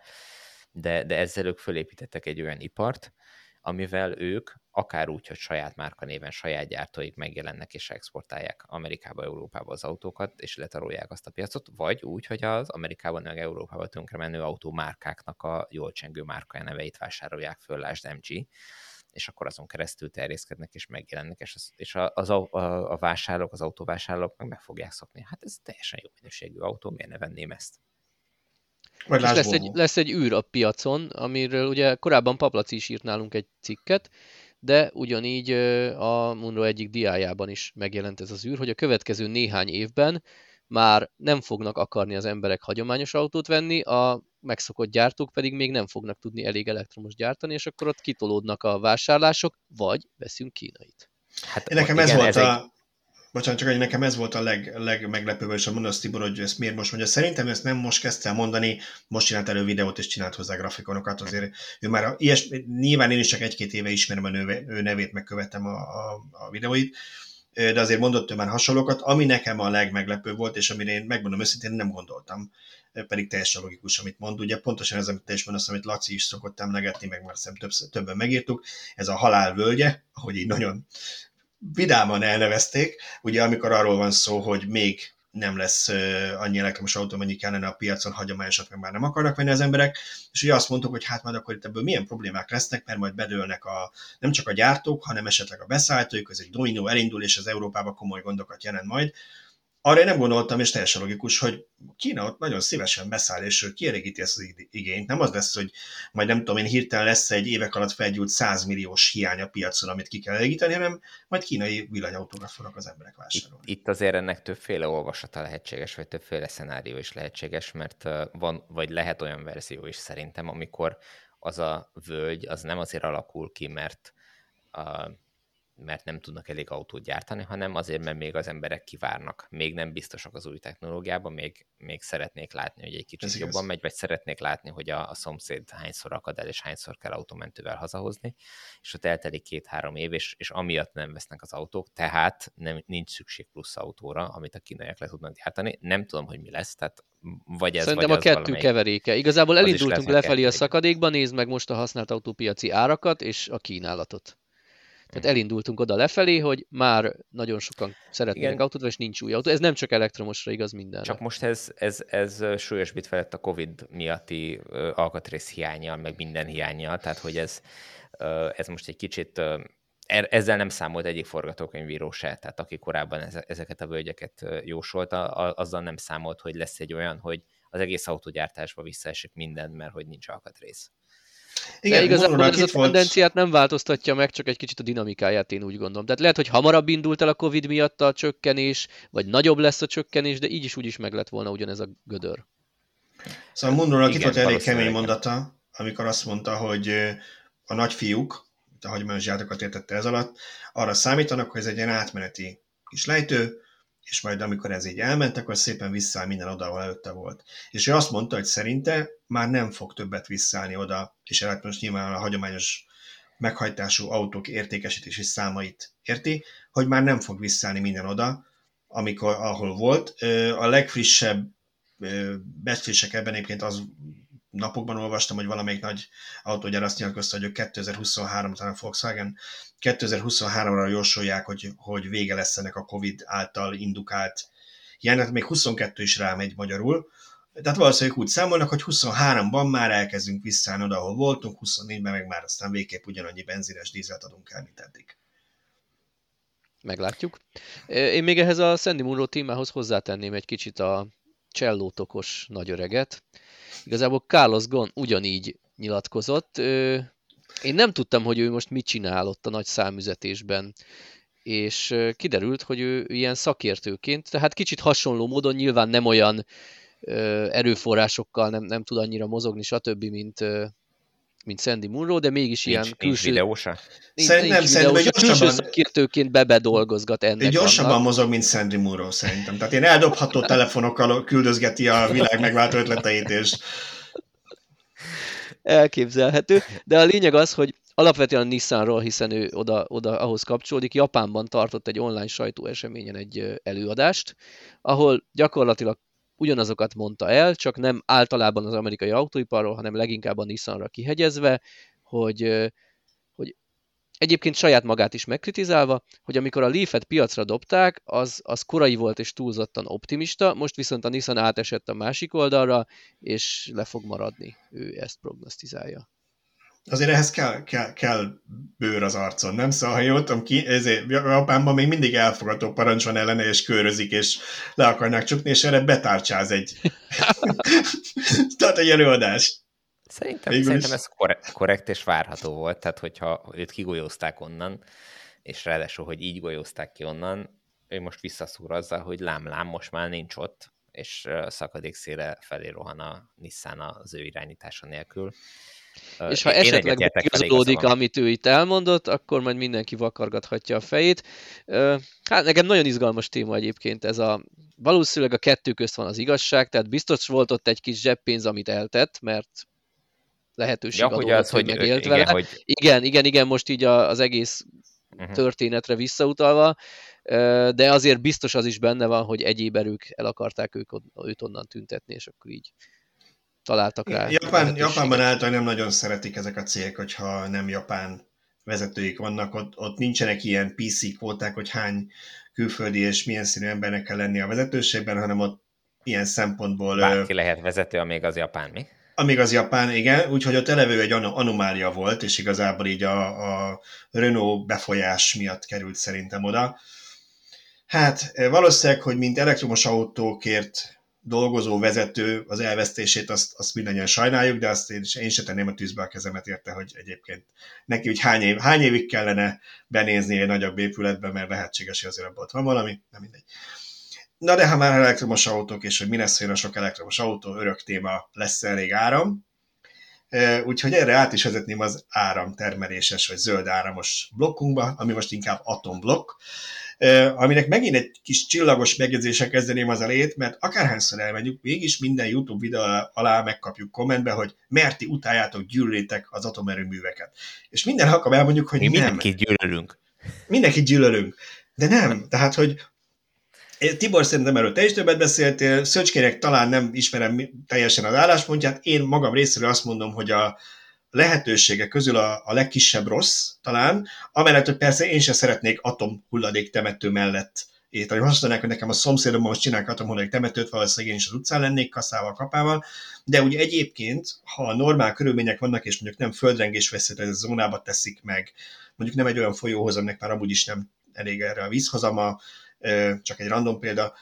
de, de ezzel ők fölépítettek egy olyan ipart, amivel ők akár úgy, hogy saját márka néven saját gyártóik megjelennek és exportálják Amerikába, Európába az autókat, és letarolják azt a piacot, vagy úgy, hogy az Amerikában meg Európába tönkre menő autómárkáknak a jól csengő márka neveit vásárolják föl, lásd MG, és akkor azon keresztül terjeszkednek és megjelennek, és az, és a, az, a, a, a vásárlók, az autóvásárlók meg meg fogják szokni. Hát ez teljesen jó minőségű autó, miért ne venném ezt? Vagy és lesz egy, lesz egy űr a piacon, amiről ugye korábban Paplaci is írt nálunk egy cikket, de ugyanígy a Munro egyik diájában is megjelent ez az űr, hogy a következő néhány évben már nem fognak akarni az emberek hagyományos autót venni, a megszokott gyártók pedig még nem fognak tudni elég elektromos gyártani, és akkor ott kitolódnak a vásárlások, vagy veszünk kínait. Hát Nekem ez volt ez a... Egy Bocsánat, csak hogy nekem ez volt a leg, legmeglepőbb, és a mondasz Tibor, hogy ezt miért most mondja. Szerintem ezt nem most kezdte el mondani, most csinált elő videót, és csinált hozzá grafikonokat, azért ő már ilyes, nyilván én is csak egy-két éve ismerem a nő, ő nevét, megkövetem a, a, a videóit, de azért mondott ő már hasonlókat, ami nekem a legmeglepőbb volt, és amire én megmondom őszintén nem gondoltam, pedig teljesen logikus, amit mond. Ugye pontosan ez, amit te is mondasz, amit Laci is szokott emlegetni, meg már szem több, többen megírtuk, ez a halál völgye, ahogy így nagyon vidáman elnevezték, ugye amikor arról van szó, hogy még nem lesz annyi elektromos autó, mennyi kellene a piacon, hagyományosat meg már nem akarnak venni az emberek, és ugye azt mondtuk, hogy hát majd akkor itt ebből milyen problémák lesznek, mert majd bedőlnek a, nem csak a gyártók, hanem esetleg a beszállítók, ez egy dominó elindul, és az Európában komoly gondokat jelent majd, arra én nem gondoltam, és teljesen logikus, hogy Kína ott nagyon szívesen beszáll, és ő kielégíti ezt az igényt. Nem az lesz, hogy majd nem tudom én, hirtelen lesz egy évek alatt felgyújt 100 milliós hiány a piacon, amit ki kell elégíteni, hanem majd kínai villanyautókat fognak az emberek vásárolni. Itt, itt azért ennek többféle olvasata lehetséges, vagy többféle szenárió is lehetséges, mert van, vagy lehet olyan verzió is szerintem, amikor az a völgy az nem azért alakul ki, mert a mert nem tudnak elég autót gyártani, hanem azért, mert még az emberek kivárnak. Még nem biztosak az új technológiában, még, még szeretnék látni, hogy egy kicsit Ez jobban igaz. megy, vagy szeretnék látni, hogy a, a szomszéd hányszor akad el, és hányszor kell autómentővel hazahozni, és ott eltelik két-három év, és, és amiatt nem vesznek az autók, tehát nem, nincs szükség plusz autóra, amit a kínaiak le tudnak gyártani. Nem tudom, hogy mi lesz, tehát vagy ez, Szerintem vagy a kettő valamelyik... keveréke. Igazából elindultunk lefelé a szakadékba, nézd meg most a használt autópiaci árakat és a kínálatot. Tehát elindultunk oda lefelé, hogy már nagyon sokan szeretnének Igen. autót, és nincs új autó. Ez nem csak elektromosra igaz minden. Csak most ez, ez, ez súlyosbít felett a Covid miatti alkatrész hiányjal, meg minden hiányjal, tehát hogy ez, ez most egy kicsit er, ezzel nem számolt egyik forgatókönyvíró se, tehát aki korábban ezeket a völgyeket jósolta, azzal nem számolt, hogy lesz egy olyan, hogy az egész autógyártásba visszaesik minden, mert hogy nincs alkatrész. Igen, De igazából ez a tendenciát volt... nem változtatja meg, csak egy kicsit a dinamikáját én úgy gondolom. Tehát lehet, hogy hamarabb indult el a Covid miatt a csökkenés, vagy nagyobb lesz a csökkenés, de így is úgy is meg lett volna ugyanez a gödör. Szóval Munronak itt volt elég kemény mondata, amikor azt mondta, hogy a nagyfiúk, a hagyományos játékokat értette ez alatt, arra számítanak, hogy ez egy ilyen átmeneti kis lejtő, és majd amikor ez így elment, akkor szépen visszáll minden oda, ahol előtte volt. És ő azt mondta, hogy szerinte már nem fog többet visszállni oda, és hát most nyilván a hagyományos meghajtású autók értékesítési számait érti, hogy már nem fog visszállni minden oda, amikor, ahol volt. A legfrissebb becslések ebben egyébként az napokban olvastam, hogy valamelyik nagy autógyár azt nyilatkozta, hogy 2023, talán Volkswagen 2023-ra jósolják, hogy, hogy vége lesz ennek a Covid által indukált ilyenek, még 22 is rámegy magyarul. Tehát valószínűleg úgy számolnak, hogy 23-ban már elkezdünk visszaállni oda, ahol voltunk, 24-ben meg már aztán végképp ugyanannyi benzines dízelt adunk el, mint eddig. Meglátjuk. Én még ehhez a Sandy Munro témához hozzátenném egy kicsit a csellótokos nagyöreget. Igazából Carlos Gon ugyanígy nyilatkozott. Én nem tudtam, hogy ő most mit csinál ott a nagy számüzetésben, és kiderült, hogy ő ilyen szakértőként, tehát kicsit hasonló módon, nyilván nem olyan erőforrásokkal nem, nem tud annyira mozogni, stb., mint, mint Sandy Munro, de mégis nincs, ilyen külső... Nincs videósa? Nincs, szerintem, nincs szerintem videósa, gyorsabban, külső szakértőként bebedolgozgat ennek. Gyorsabban annak. mozog, mint Sandy Munro szerintem. Tehát ilyen eldobható telefonokkal küldözgeti a világ megváltó ötleteit, és elképzelhető, de a lényeg az, hogy alapvetően a Nissanról, hiszen ő oda, oda ahhoz kapcsolódik, Japánban tartott egy online sajtóeseményen egy előadást, ahol gyakorlatilag ugyanazokat mondta el, csak nem általában az amerikai autóiparról, hanem leginkább a Nissanra kihegyezve, hogy, hogy egyébként saját magát is megkritizálva, hogy amikor a Leaf-et piacra dobták, az, az korai volt és túlzottan optimista, most viszont a Nissan átesett a másik oldalra, és le fog maradni. Ő ezt prognosztizálja azért ehhez kell, kell, kell bőr az arcon, nem? Szóval, ha jól tudom ki, ezért Japánban még mindig elfogadó parancs van ellene, és körözik, és le akarnak csukni, és erre betárcsáz egy, tehát egy előadást. Szerintem, szerintem ez korrekt, korrekt és várható volt, tehát hogyha őt kigolyózták onnan, és ráadásul, hogy így golyózták ki onnan, ő most visszaszúr azzal, hogy lám-lám, most már nincs ott, és szakadék széle felé rohan a Nissan az ő irányítása nélkül. És ha esetleg igazolódik, amit ő itt elmondott, akkor majd mindenki vakargathatja a fejét. Hát nekem nagyon izgalmas téma egyébként ez a valószínűleg a kettő közt van az igazság, tehát biztos volt ott egy kis zseppénz, amit eltett, mert lehetőség ja, adódott, hogy, az, hogy megélt igen, vele. Hogy... Igen, igen, igen, most így az egész uh-huh. történetre visszautalva, de azért biztos az is benne van, hogy egyéb erők el akarták ők, őt onnan tüntetni, és akkor így találtak rá. Japán, Japánban által nem nagyon szeretik ezek a cégek, hogyha nem japán vezetőik vannak, ott, ott nincsenek ilyen PC kvóták, hogy hány külföldi és milyen színű embernek kell lenni a vezetőségben, hanem ott ilyen szempontból... Bárki lehet vezető, amíg az japán, mi? Amíg az japán, igen, úgyhogy ott elevő egy anomália volt, és igazából így a, a Renault befolyás miatt került szerintem oda. Hát valószínűleg, hogy mint elektromos autókért dolgozó vezető az elvesztését, azt, azt mindannyian sajnáljuk, de azt én, én se tenném a tűzbe a kezemet érte, hogy egyébként neki hogy hány, év, hány évig kellene benézni egy nagyobb épületbe, mert lehetséges, hogy azért abban ott van valami, nem mindegy. Na de ha már elektromos autók, és hogy mi lesz, a sok elektromos autó, örök téma lesz elég áram, Úgyhogy erre át is vezetném az áramtermeléses vagy zöld áramos blokkunkba, ami most inkább atomblokk aminek megint egy kis csillagos megjegyzése kezdeném az elét, mert akárhányszor elmegyünk, mégis minden YouTube videó alá megkapjuk kommentbe, hogy merti utáljátok, gyűlölitek az atomerőműveket. És minden alkalom elmondjuk, hogy Mi nem. mindenkit gyűlölünk. Mindenkit gyűlölünk. De nem. Tehát, hogy Tibor, szerintem erről te is többet beszéltél, Szöcskének talán nem ismerem teljesen az álláspontját, én magam részéről azt mondom, hogy a, lehetősége közül a, a legkisebb rossz talán, amellett, hogy persze én sem szeretnék atomhulladék temető mellett éteni. Azt mondanák, hogy nekem a szomszédom most csinálnak atomhulladék temetőt, valószínűleg én is az utcán lennék kaszával, kapával, de ugye egyébként, ha a normál körülmények vannak, és mondjuk nem földrengés veszélyes zónába teszik meg, mondjuk nem egy olyan folyóhoz, aminek már amúgy is nem elég erre a vízhozama, csak egy random példa,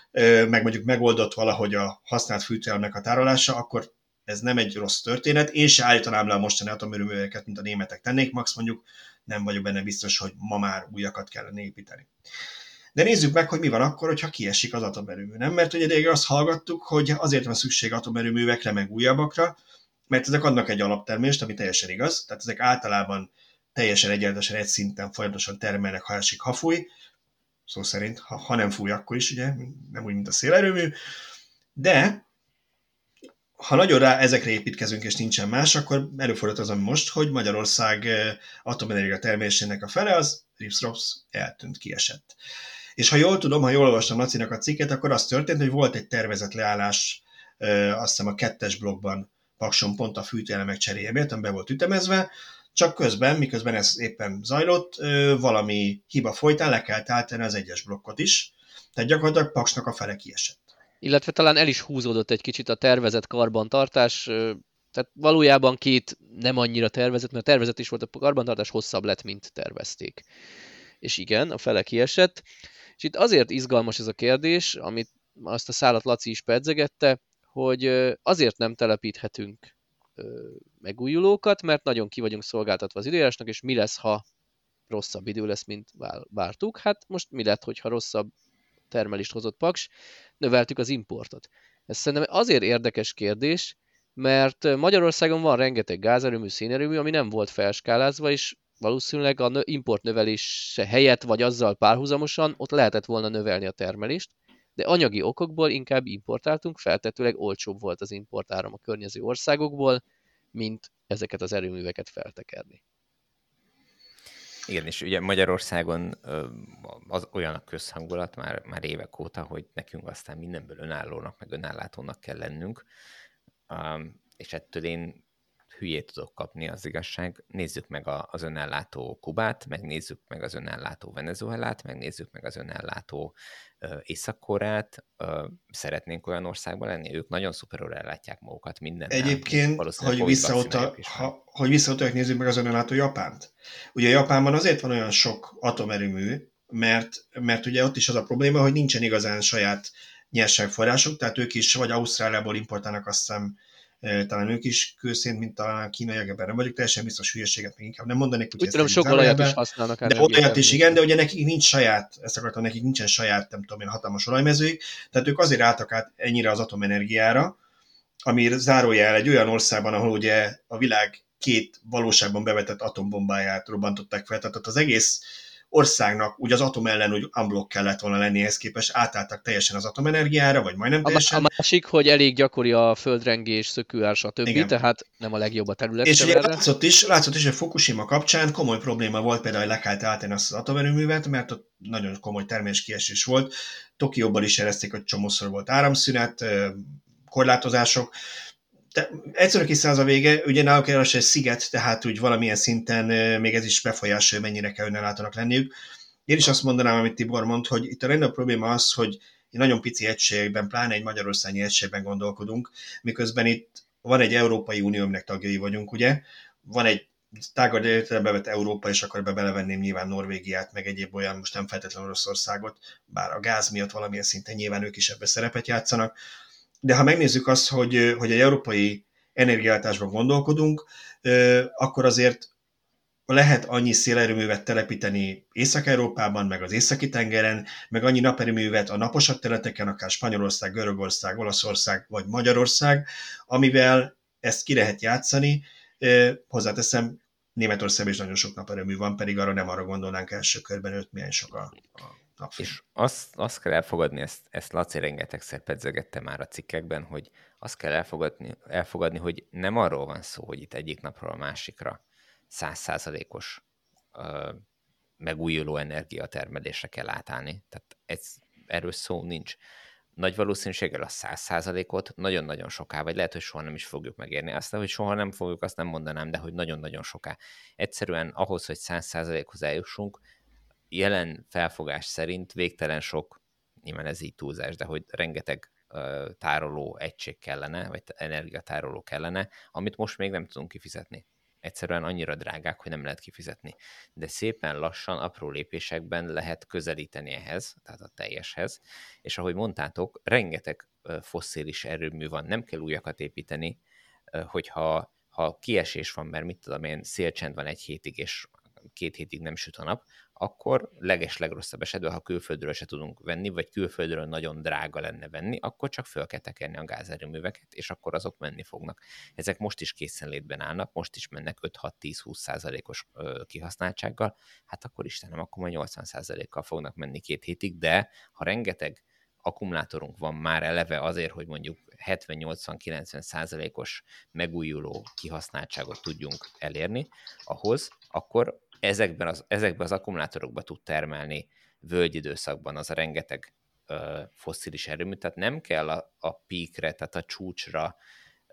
meg mondjuk megoldott valahogy a használt fűtőelmek a tárolása, akkor ez nem egy rossz történet. Én se állítanám le a mostani atomerőműveket, mint a németek tennék, max mondjuk nem vagyok benne biztos, hogy ma már újakat kellene építeni. De nézzük meg, hogy mi van akkor, hogyha kiesik az atomerőmű. Nem? Mert ugye régen azt hallgattuk, hogy azért van szükség atomerőművekre, meg újabbakra, mert ezek adnak egy alaptermést, ami teljesen igaz, tehát ezek általában teljesen egyenletesen egy szinten folyamatosan termelnek, ha esik, ha fúj, szó szerint, ha, ha nem fúj, akkor is, ugye, nem úgy, mint a szélerőmű, de ha nagyon rá ezekre építkezünk, és nincsen más, akkor előfordult az, ami most, hogy Magyarország eh, atomenergia termelésének a fele az Ripsrops eltűnt, kiesett. És ha jól tudom, ha jól olvastam Lacinak a cikket, akkor az történt, hogy volt egy tervezett leállás, eh, azt hiszem a kettes blokkban Pakson pont a fűtőelemek cseréje miatt, be volt ütemezve, csak közben, miközben ez éppen zajlott, eh, valami hiba folytán le kell állítani az egyes blokkot is, tehát gyakorlatilag Paksnak a fele kiesett illetve talán el is húzódott egy kicsit a tervezett karbantartás, tehát valójában két nem annyira tervezett, mert a tervezet is volt, a karbantartás hosszabb lett, mint tervezték. És igen, a fele kiesett. És itt azért izgalmas ez a kérdés, amit azt a szállat Laci is pedzegette, hogy azért nem telepíthetünk megújulókat, mert nagyon ki vagyunk szolgáltatva az időjárásnak, és mi lesz, ha rosszabb idő lesz, mint vártuk. Hát most mi lett, hogyha rosszabb termelést hozott Paks, növeltük az importot. Ez szerintem azért érdekes kérdés, mert Magyarországon van rengeteg gázerőmű, szénerőmű, ami nem volt felskálázva, és valószínűleg a import növelése helyett, vagy azzal párhuzamosan ott lehetett volna növelni a termelést, de anyagi okokból inkább importáltunk, feltetőleg olcsóbb volt az importáram a környező országokból, mint ezeket az erőműveket feltekerni. Igen, és ugye Magyarországon az olyan a közhangulat már, már évek óta, hogy nekünk aztán mindenből önállónak, meg önállátónak kell lennünk, és ettől én hülyét tudok kapni, az igazság. Nézzük meg az önellátó Kubát, megnézzük meg az önellátó Venezuelát, megnézzük meg az önellátó Észak-Koreát. Szeretnénk olyan országban lenni, ők nagyon szuperül ellátják magukat minden. Egyébként, hogy visszaota, ha, hogy visszautaljak, nézzük meg az önellátó Japánt. Ugye Japánban azért van olyan sok atomerőmű, mert, mert ugye ott is az a probléma, hogy nincsen igazán saját nyersanyagforrásuk, tehát ők is vagy Ausztráliából importálnak azt hiszem talán ők is kőszint, mint a kínaiak, nem vagyok teljesen biztos hülyeséget, még inkább nem mondanék. Úgy tudom, sok olajat is használnak. De olyat is, igen, de ugye nekik nincs saját, ezt akartam, nekik nincsen saját, nem tudom én, hatalmas olajmezőik, tehát ők azért álltak át ennyire az atomenergiára, ami zárójel egy olyan országban, ahol ugye a világ két valóságban bevetett atombombáját robbantották fel, tehát ott az egész országnak úgy az atom ellen úgy unblock kellett volna lenni ehhez képest, átálltak teljesen az atomenergiára, vagy majdnem teljesen. A másik, hogy elég gyakori a földrengés, szökőár, stb., Igen. tehát nem a legjobb a terület. És ugye látszott is, látszott is, hogy Fukushima kapcsán komoly probléma volt például, hogy le kellett állítani azt az atomerőművet, mert ott nagyon komoly terméskiesés volt. Tokióban is érezték, hogy csomószor volt áramszünet, korlátozások, de egyszerűen kis az a vége, ugye náluk egy sziget, tehát úgy valamilyen szinten még ez is befolyásolja, mennyire kell önellátónak lenniük. Én is azt mondanám, amit Tibor mond, hogy itt a legnagyobb probléma az, hogy nagyon pici egységben, pláne egy magyarországi egységben gondolkodunk, miközben itt van egy Európai Unió, aminek tagjai vagyunk, ugye, van egy tágad értelembe vett Európa, és akkor be belevenném nyilván Norvégiát, meg egyéb olyan, most nem feltétlenül Oroszországot, bár a gáz miatt valamilyen szinten nyilván ők is ebbe szerepet játszanak, de ha megnézzük azt, hogy, hogy egy európai energiállátásban gondolkodunk, akkor azért lehet annyi szélerőművet telepíteni Észak-Európában, meg az északi tengeren, meg annyi naperőművet a naposabb területeken, akár Spanyolország, Görögország, Olaszország vagy Magyarország, amivel ezt ki lehet játszani. Hozzáteszem, Németországban is nagyon sok naperőmű van, pedig arra nem arra gondolnánk első körben, hogy milyen sok a, a napfény. És azt, azt kell elfogadni, ezt, ezt Laci rengetegszer pedzegette már a cikkekben, hogy azt kell elfogadni, elfogadni, hogy nem arról van szó, hogy itt egyik napról a másikra százszázalékos megújuló energiatermelésre kell átállni. Tehát ez, erről szó nincs. Nagy valószínűséggel a száz százalékot nagyon-nagyon soká, vagy lehet, hogy soha nem is fogjuk megérni. Azt, hogy soha nem fogjuk, azt nem mondanám, de hogy nagyon-nagyon soká. Egyszerűen ahhoz, hogy száz százalékhoz eljussunk, jelen felfogás szerint végtelen sok, nyilván ez így túlzás, de hogy rengeteg tároló egység kellene, vagy energiatároló kellene, amit most még nem tudunk kifizetni. Egyszerűen annyira drágák, hogy nem lehet kifizetni. De szépen lassan, apró lépésekben lehet közelíteni ehhez, tehát a teljeshez, és ahogy mondtátok, rengeteg uh, fosszilis erőmű van, nem kell újakat építeni, uh, hogyha ha kiesés van, mert mit tudom én, szélcsend van egy hétig, és két hétig nem süt a nap, akkor leges legrosszabb esetben, ha külföldről se tudunk venni, vagy külföldről nagyon drága lenne venni, akkor csak föl kell tekerni a gázerőműveket, és akkor azok menni fognak. Ezek most is készenlétben állnak, most is mennek 5-6-10-20 százalékos kihasználtsággal, hát akkor Istenem, akkor majd 80 százalékkal fognak menni két hétig, de ha rengeteg akkumulátorunk van már eleve azért, hogy mondjuk 70-80-90 százalékos megújuló kihasználtságot tudjunk elérni, ahhoz akkor ezekben az, ezekben az akkumulátorokban tud termelni völgyidőszakban az a rengeteg ö, fosszilis erőmű, tehát nem kell a, a píkre, tehát a csúcsra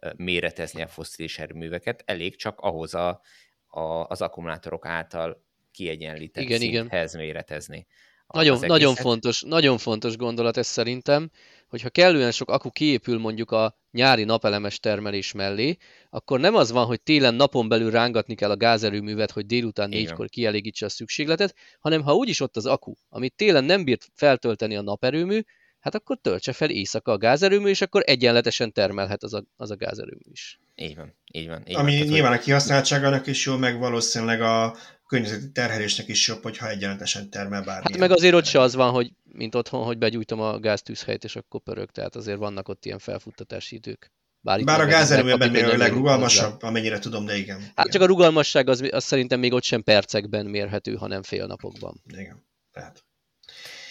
ö, méretezni a fosszilis erőműveket, elég csak ahhoz a, a, az akkumulátorok által kiegyenlített igen, szinthez igen. méretezni. Nagyon, nagyon, fontos, nagyon fontos gondolat ez szerintem, hogyha kellően sok akku kiépül mondjuk a nyári napelemes termelés mellé, akkor nem az van, hogy télen napon belül rángatni kell a gázerőművet, hogy délután négykor kielégítse a szükségletet, hanem ha úgyis ott az akku, amit télen nem bírt feltölteni a naperőmű, hát akkor töltse fel éjszaka a gázerőmű, és akkor egyenletesen termelhet az a, az a gázerőmű is. Így van, így van. Így Ami van. nyilván a kihasználtságának is jó, meg valószínűleg a környezeti terhelésnek is jobb, hogyha egyenletesen termel bármi. Hát meg azért ott se az van, hogy mint otthon, hogy begyújtom a gáztűzhelyt, és akkor pörög, tehát azért vannak ott ilyen felfuttatási idők. Bár, Bár a gázerőműben a legrugalmasabb, hozzá. amennyire tudom, de igen. Hát igen. csak a rugalmasság az, az szerintem még ott sem percekben mérhető, hanem fél napokban. Igen, tehát.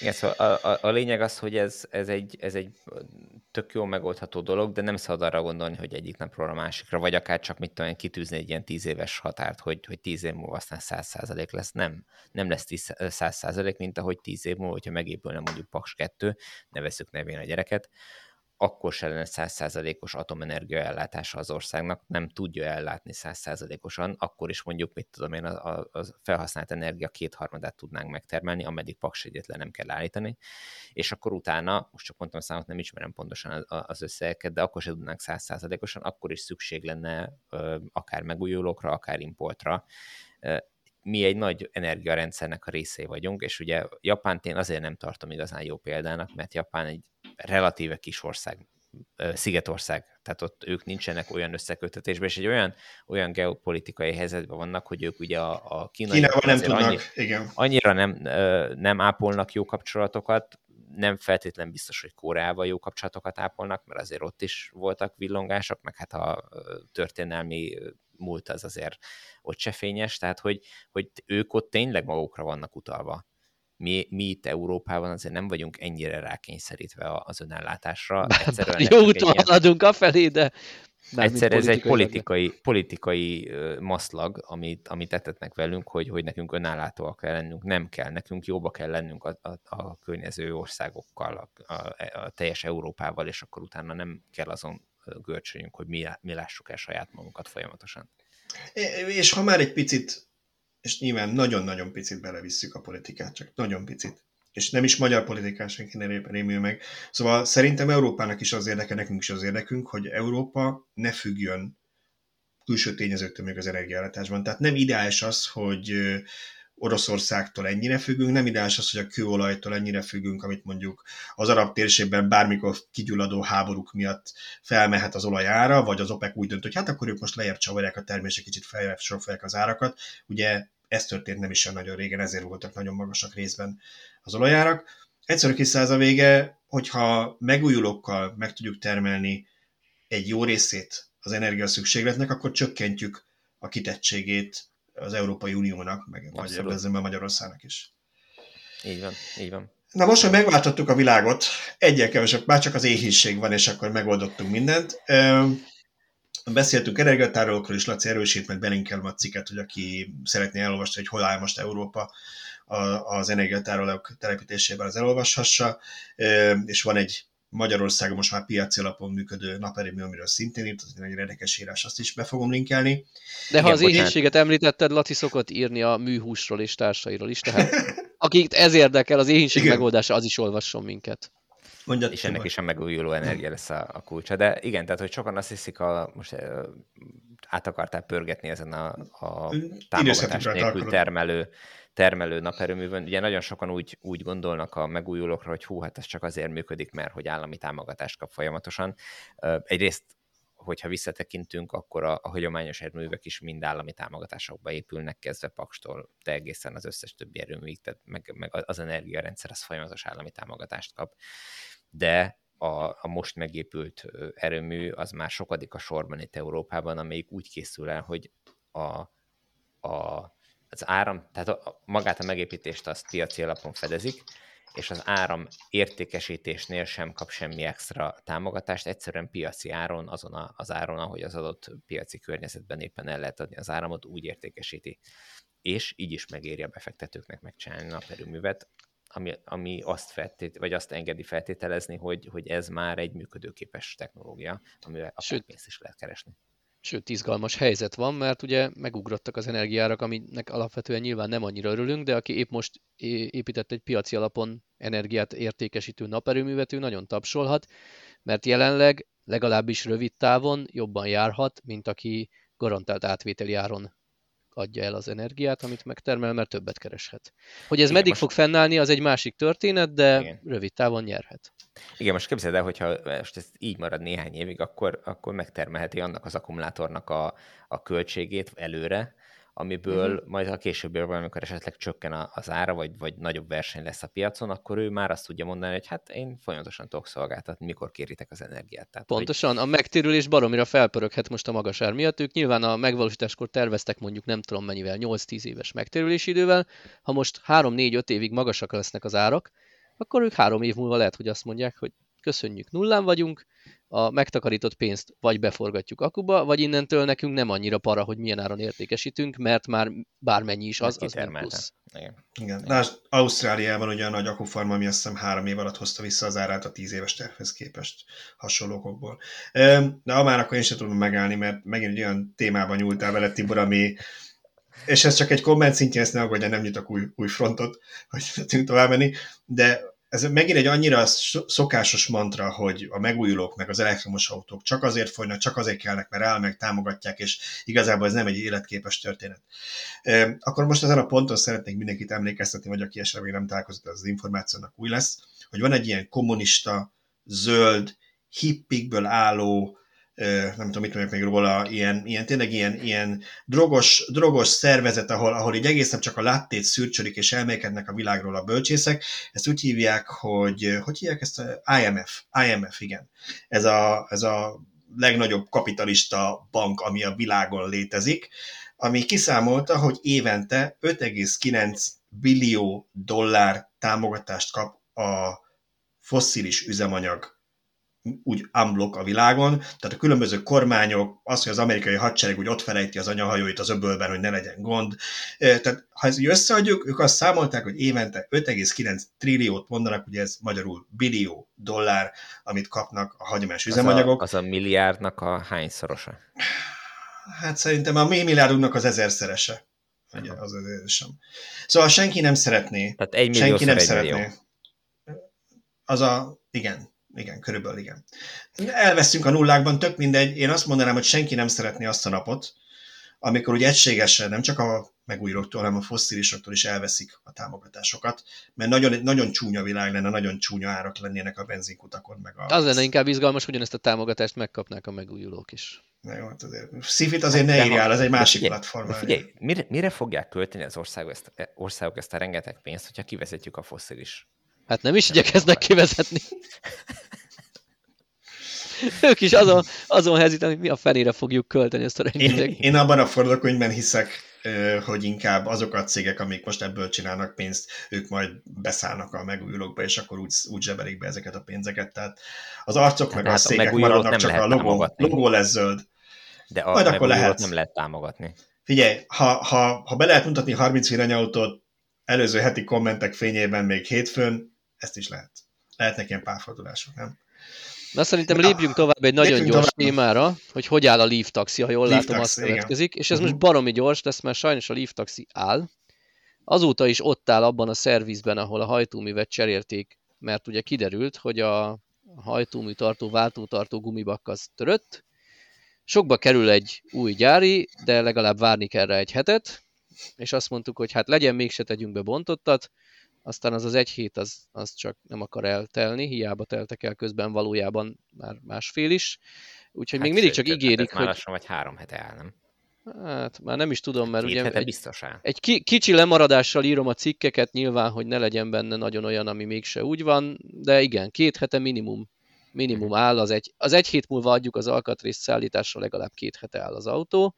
Igen, szóval a, a, a lényeg az, hogy ez, ez, egy, ez egy tök jó megoldható dolog, de nem szabad arra gondolni, hogy egyik napról a másikra, vagy akár csak mit tudom, kitűzni egy ilyen tíz éves határt, hogy, hogy tíz év múlva aztán száz százalék lesz. Nem, nem lesz száz százalék, mint ahogy tíz év múlva, hogyha megépülne mondjuk Paks 2, nevezzük nevén a gyereket, akkor se lenne százszázalékos atomenergia ellátása az országnak, nem tudja ellátni százszázalékosan, akkor is mondjuk, mit tudom én, a, a, felhasznált energia kétharmadát tudnánk megtermelni, ameddig paks egyetlen nem kell állítani, és akkor utána, most csak mondtam a számot, nem ismerem pontosan az összegeket, de akkor se tudnánk százszázalékosan, akkor is szükség lenne akár megújulókra, akár importra, mi egy nagy energiarendszernek a részei vagyunk, és ugye Japánt én azért nem tartom igazán jó példának, mert Japán egy relatíve kis ország, szigetország, tehát ott ők nincsenek olyan összekötetésben, és egy olyan, olyan geopolitikai helyzetben vannak, hogy ők ugye a, a kínai Kínával nem tudnak, annyi, igen. annyira nem, nem ápolnak jó kapcsolatokat, nem feltétlen biztos, hogy Koreával jó kapcsolatokat ápolnak, mert azért ott is voltak villongások, meg hát a történelmi múlt az azért ott se fényes, tehát hogy, hogy ők ott tényleg magukra vannak utalva. Mi, mi itt Európában azért nem vagyunk ennyire rákényszerítve az önellátásra. Egyszerűen Jó úton haladunk afelé, de Egyszer ez egy politikai, politikai maszlag, amit, amit etetnek velünk, hogy, hogy nekünk önállátóak kell lennünk. Nem kell, nekünk jóba kell lennünk a, a, a környező országokkal, a, a, a teljes Európával, és akkor utána nem kell azon görcsöljünk, hogy mi, mi lássuk el saját magunkat folyamatosan. És ha már egy picit, és nyilván nagyon-nagyon picit belevisszük a politikát, csak nagyon picit, és nem is magyar politikán senki ne rémül meg. Szóval szerintem Európának is az érdeke, nekünk is az érdekünk, hogy Európa ne függjön külső tényezőktől még az energiállátásban. Tehát nem ideális az, hogy Oroszországtól ennyire függünk, nem ideális az, hogy a kőolajtól ennyire függünk, amit mondjuk az arab térségben bármikor kigyulladó háborúk miatt felmehet az olajára, vagy az OPEC úgy dönt, hogy hát akkor ők most lejjebb csavarják a termések, kicsit feljebb sorolják az árakat. Ugye ez történt nem is olyan nagyon régen, ezért voltak nagyon magasak részben az olajárak. Egyszerűen kiszáz a vége, hogyha megújulókkal meg tudjuk termelni egy jó részét az energia szükségletnek, akkor csökkentjük a kitettségét az Európai Uniónak, meg vagy Magyarországnak is. Így van, így van. Na most, hogy megváltottuk a világot, egyel kevesebb, már csak az éhínség van, és akkor megoldottunk mindent. Beszéltünk energiatárolókról, és Laci erősít, meg belinkelem a cikket, hogy aki szeretné elolvasni, hogy hol áll most Európa az energiatárolók telepítésében, az elolvashassa, és van egy Magyarországon most már piaci alapon működő naperőmű, amiről szintén írt, az egy érdekes írás, azt is be fogom linkelni. De ha Igen, az éhénységet említetted, Laci szokott írni a műhúsról és társairól is, tehát akik ez érdekel, az éhénység Igen. megoldása, az is olvasson minket. Mondjad, és ennek is a megújuló energia lesz a, a kulcsa. De igen, tehát hogy sokan azt hiszik, a, most át akartál pörgetni ezen a, a támogatás nélkül termelő termelő naperőművön. Ugye nagyon sokan úgy, úgy gondolnak a megújulókra, hogy hú, hát ez csak azért működik, mert hogy állami támogatást kap folyamatosan. Egyrészt hogyha visszatekintünk, akkor a, a hagyományos erőművek is mind állami támogatásokba épülnek, kezdve Pakstól, de egészen az összes többi erőművig, tehát meg, meg az energiarendszer az folyamatos állami támogatást kap. De a, a most megépült erőmű az már sokadik a sorban itt Európában, amelyik úgy készül el, hogy a, a az áram, tehát a, magát a megépítést azt piaci alapon fedezik, és az áram értékesítésnél sem kap semmi extra támogatást, egyszerűen piaci áron, azon a, az áron, ahogy az adott piaci környezetben éppen el lehet adni az áramot, úgy értékesíti. És így is megéri a befektetőknek megcsinálni a naperőművet, ami, ami azt, feltét, vagy azt engedi feltételezni, hogy, hogy ez már egy működőképes technológia, amivel a pénzt is lehet keresni. Sőt, izgalmas helyzet van, mert ugye megugrottak az energiárak, aminek alapvetően nyilván nem annyira örülünk, de aki épp most épített egy piaci alapon energiát értékesítő naperőművet, ő nagyon tapsolhat, mert jelenleg legalábbis rövid távon jobban járhat, mint aki garantált átvételi áron adja el az energiát, amit megtermel, mert többet kereshet. Hogy ez Igen, meddig most... fog fennállni, az egy másik történet, de Igen. rövid távon nyerhet. Igen, most képzeld el, hogyha most ez így marad néhány évig, akkor, akkor megtermelheti annak az akkumulátornak a, a költségét előre, amiből uh-huh. majd a későbbiekben, valamikor esetleg csökken az ára, vagy, vagy nagyobb verseny lesz a piacon, akkor ő már azt tudja mondani, hogy hát én folyamatosan tudok szolgáltatni, mikor kéritek az energiát. Tehát, Pontosan, hogy... a megtérülés baromira felpöröghet most a magas ár miatt. Ők nyilván a megvalósításkor terveztek mondjuk nem tudom mennyivel, 8-10 éves megtérülési idővel. Ha most 3-4-5 évig magasak lesznek az árak, akkor ők három év múlva lehet, hogy azt mondják, hogy köszönjük, nullán vagyunk, a megtakarított pénzt vagy beforgatjuk akuba, vagy innentől nekünk nem annyira para, hogy milyen áron értékesítünk, mert már bármennyi is az, az plusz. Igen. Igen. De Ausztráliában ugye a nagy akufarma, ami azt hiszem három év alatt hozta vissza az árát a tíz éves tervhez képest hasonlókokból. De már akkor én sem tudom megállni, mert megint olyan témában nyúltál vele, Tibor, ami és ez csak egy komment szintjén, ezt ne aggódja, nem nyitok új, új frontot, hogy tudunk tovább menni, de ez megint egy annyira szokásos mantra, hogy a megújulók meg az elektromos autók csak azért folynak, csak azért kellnek, mert áll meg támogatják, és igazából ez nem egy életképes történet. Akkor most ezen a ponton szeretnék mindenkit emlékeztetni, vagy aki esetleg nem találkozott, az információnak új lesz, hogy van egy ilyen kommunista, zöld, hippikből álló, nem tudom, mit mondjak még róla, ilyen, ilyen tényleg ilyen, ilyen drogos, drogos szervezet, ahol, ahol így egészen csak a láttét szürcsölik és elmékednek a világról a bölcsészek. Ezt úgy hívják, hogy, hogy hívják ezt? IMF. IMF, igen. Ez a, ez a legnagyobb kapitalista bank, ami a világon létezik, ami kiszámolta, hogy évente 5,9 billió dollár támogatást kap a fosszilis üzemanyag úgy unblock a világon, tehát a különböző kormányok, az, hogy az amerikai hadsereg úgy ott felejti az anyahajóit az öbölben, hogy ne legyen gond. Tehát ha ezt összeadjuk, ők azt számolták, hogy évente 5,9 trilliót mondanak, ugye ez magyarul billió dollár, amit kapnak a hagyományos üzemanyagok. Az a, az a milliárdnak a hányszorosa? Hát szerintem a mi milliárdunknak az ezerszerese. Ugye, az sem. Szóval senki nem szeretné. Tehát egy millió senki nem szeretné. Millió. Az a, igen, igen, körülbelül igen. Elveszünk a nullákban, tök mindegy. Én azt mondanám, hogy senki nem szeretné azt a napot, amikor úgy egységesen nem csak a megújulóktól, hanem a fosszilisoktól is elveszik a támogatásokat, mert nagyon, nagyon csúnya világ lenne, nagyon csúnya árak lennének a benzinkutakon. Meg a... Az lenne inkább izgalmas, hogy ezt a támogatást megkapnák a megújulók is. Na jó, hát azért. Szifit azért ne írjál, ez egy másik figyelj, platform. Figyelj, mire, mire fogják költeni az országok ezt, országok ezt a rengeteg pénzt, hogyha kivezetjük a fosszilis Hát nem is igyekeznek kivezetni. ők is azon, azon hezítenek, hogy mi a fenére fogjuk költeni ezt a rengeteg. Én, én abban a forgatókönyvben hiszek, hogy inkább azok a cégek, amik most ebből csinálnak pénzt, ők majd beszállnak a megújulókba, és akkor úgy, úgy zsebelik be ezeket a pénzeket. Tehát az arcok Tehát meg hát a székek maradnak, nem csak a logó, logó lesz zöld. De a majd akkor lehet. nem lehet támogatni. Figyelj, ha, ha, ha be lehet mutatni 30 villanyautót előző heti kommentek fényében még hétfőn, ezt is lehet. Lehetnek ilyen párfordulások, nem? Na szerintem lépjünk tovább egy nagyon gyors tovább. témára, hogy hogy áll a Leaf Taxi, ha jól Leaf látom, taxi, azt következik. És ez uh-huh. most baromi gyors lesz, mert sajnos a Leaf Taxi áll. Azóta is ott áll abban a szervizben, ahol a hajtóművet cserélték, mert ugye kiderült, hogy a hajtómű tartó, váltótartó gumibak az törött. Sokba kerül egy új gyári, de legalább várni kell rá egy hetet, és azt mondtuk, hogy hát legyen, mégse tegyünk be bontottat, aztán az az egy hét az, az csak nem akar eltelni, hiába teltek el közben valójában már másfél is. Úgyhogy hát még mindig csak ígérik, hogy... Már vagy három hete áll, nem? Hát már nem is tudom, mert Két ugye egy, biztos áll. egy ki, kicsi lemaradással írom a cikkeket, nyilván, hogy ne legyen benne nagyon olyan, ami mégse úgy van, de igen, két hete minimum minimum mhm. áll, az egy, az egy hét múlva adjuk az alkatrészt szállításra, legalább két hete áll az autó,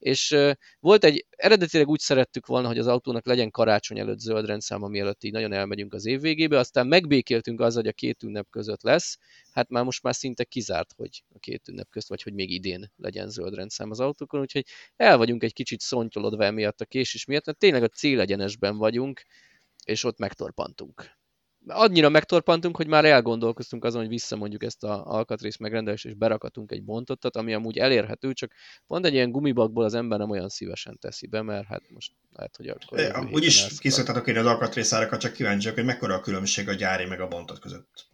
és volt egy, eredetileg úgy szerettük volna, hogy az autónak legyen karácsony előtt zöld rendszám, mielőtt így nagyon elmegyünk az év végébe, aztán megbékéltünk azzal, hogy a két ünnep között lesz, hát már most már szinte kizárt, hogy a két ünnep közt, vagy hogy még idén legyen zöld rendszám az autókon, úgyhogy el vagyunk egy kicsit szontyolodva emiatt a késés miatt, mert tényleg a célegyenesben vagyunk, és ott megtorpantunk annyira megtorpantunk, hogy már elgondolkoztunk azon, hogy visszamondjuk ezt a alkatrész megrendelést, és berakatunk egy bontottat, ami amúgy elérhető, csak pont egy ilyen gumibakból az ember nem olyan szívesen teszi be, mert hát most lehet, hogy akkor... Úgyis kiszoktatok én az alkatrészárakat, csak kíváncsiak, hogy mekkora a különbség a gyári meg a bontot között.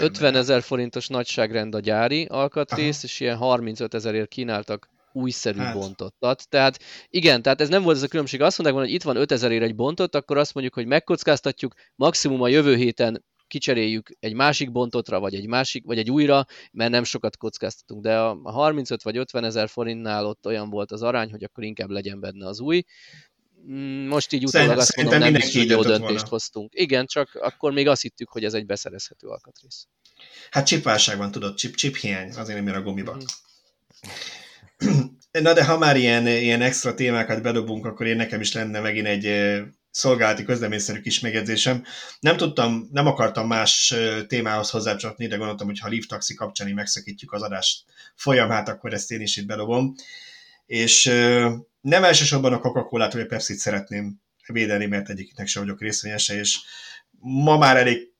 50 ezer forintos nagyságrend a gyári alkatrész, Aha. és ilyen 35 ezerért kínáltak újszerű hát. bontottat. Tehát igen, tehát ez nem volt ez a különbség. Azt mondták volna, hogy itt van 5000 ér egy bontott, akkor azt mondjuk, hogy megkockáztatjuk, maximum a jövő héten kicseréljük egy másik bontotra, vagy egy másik, vagy egy újra, mert nem sokat kockáztatunk. De a 35 vagy 50 ezer forintnál ott olyan volt az arány, hogy akkor inkább legyen benne az új. Mm, most így utólag azt mondom, nem hogy jó döntést volna. hoztunk. Igen, csak akkor még azt hittük, hogy ez egy beszerezhető alkatrész. Hát csipválság van, tudod, chip, chip hiány, azért nem jön a gumibak. Mm. Na de ha már ilyen, ilyen extra témákat bedobunk, akkor én nekem is lenne megint egy, szolgálati közleményszerű kis megjegyzésem. Nem tudtam, nem akartam más témához hozzácsatni, de gondoltam, hogy ha Leaf Taxi kapcsán megszakítjuk az adást folyamát, akkor ezt én is itt bedobom. És nem elsősorban a Coca-Colát vagy a Pepsi-t szeretném védeni, mert egyiknek sem vagyok részvényese, és ma már elég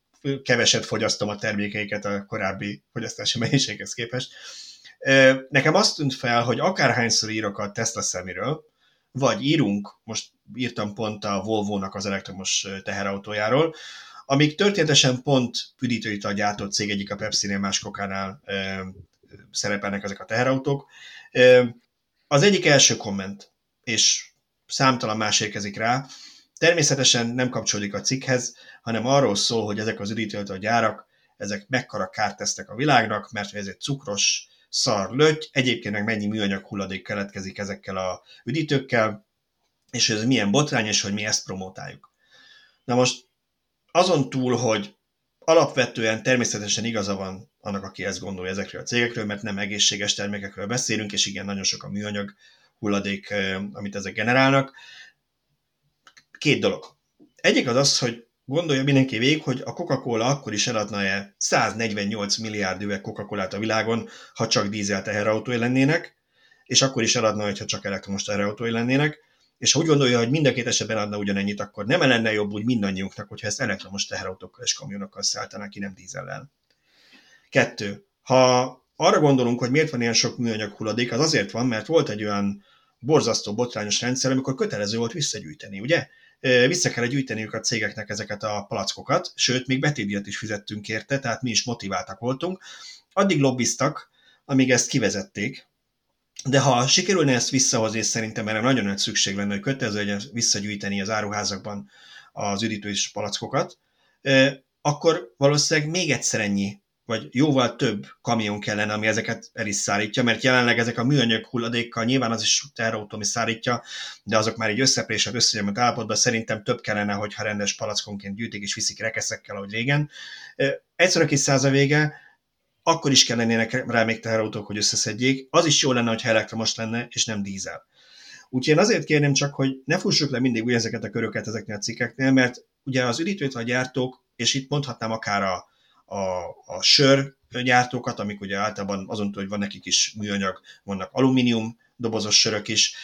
keveset fogyasztom a termékeiket a korábbi fogyasztási mennyiséghez képest. Nekem azt tűnt fel, hogy akárhányszor írok a Tesla szeméről, vagy írunk, most írtam pont a Volvo-nak az elektromos teherautójáról, amik történetesen pont üdítőit a gyártott cég egyik a Pepsi-nél, más Kokánál e, szerepelnek ezek a teherautók. E, az egyik első komment, és számtalan más érkezik rá, természetesen nem kapcsolódik a cikkhez, hanem arról szól, hogy ezek az üdítőt gyárak, ezek mekkora kárt tesznek a világnak, mert ez egy cukros, szar löty, egyébként meg mennyi műanyag hulladék keletkezik ezekkel a üdítőkkel, és ez milyen botrány, és hogy mi ezt promotáljuk. Na most azon túl, hogy alapvetően természetesen igaza van annak, aki ezt gondolja ezekről a cégekről, mert nem egészséges termékekről beszélünk, és igen, nagyon sok a műanyag hulladék, amit ezek generálnak. Két dolog. Egyik az az, hogy Gondolja mindenki végig, hogy a Coca-Cola akkor is eladna-e 148 milliárd üveg Coca-Colát a világon, ha csak dízel teherautói lennének, és akkor is eladna, ha csak elektromos teherautói lennének, és ha úgy gondolja, hogy mind a két esetben adna ugyanennyit, akkor nem lenne jobb úgy mindannyiunknak, hogyha ezt elektromos teherautókkal és kamionokkal szálltanák ki, nem dízellel. Kettő. Ha arra gondolunk, hogy miért van ilyen sok műanyag hulladék, az azért van, mert volt egy olyan borzasztó, botrányos rendszer, amikor kötelező volt visszagyűjteni, ugye? Vissza kell gyűjteniük a cégeknek ezeket a palackokat, sőt, még betétdíjat is fizettünk érte, tehát mi is motiváltak voltunk. Addig lobbiztak, amíg ezt kivezették, de ha sikerülne ezt visszahozni, és szerintem erre nagyon nagy szükség lenne, hogy kötelező legyen visszagyűjteni az áruházakban az üdítős palackokat, akkor valószínűleg még egyszer ennyi vagy jóval több kamion kellene, ami ezeket el is szállítja, mert jelenleg ezek a műanyag hulladékkal nyilván az is teherautó, ami szállítja, de azok már egy összeprésebb, összegyemült állapotban szerintem több kellene, hogyha rendes palackonként gyűjtik és viszik rekeszekkel, ahogy régen. Egyszer a kis száz a vége, akkor is kellenének rá még teherautók, hogy összeszedjék. Az is jó lenne, hogy elektromos lenne, és nem dízel. Úgyhogy én azért kérném csak, hogy ne fussuk le mindig úgy ezeket a köröket ezeknél a cikkeknél, mert ugye az üdítőt a gyártók, és itt mondhatnám akár a, a, a sör gyártókat, amik ugye általában azon túl, hogy van nekik is műanyag, vannak alumínium dobozos sörök is.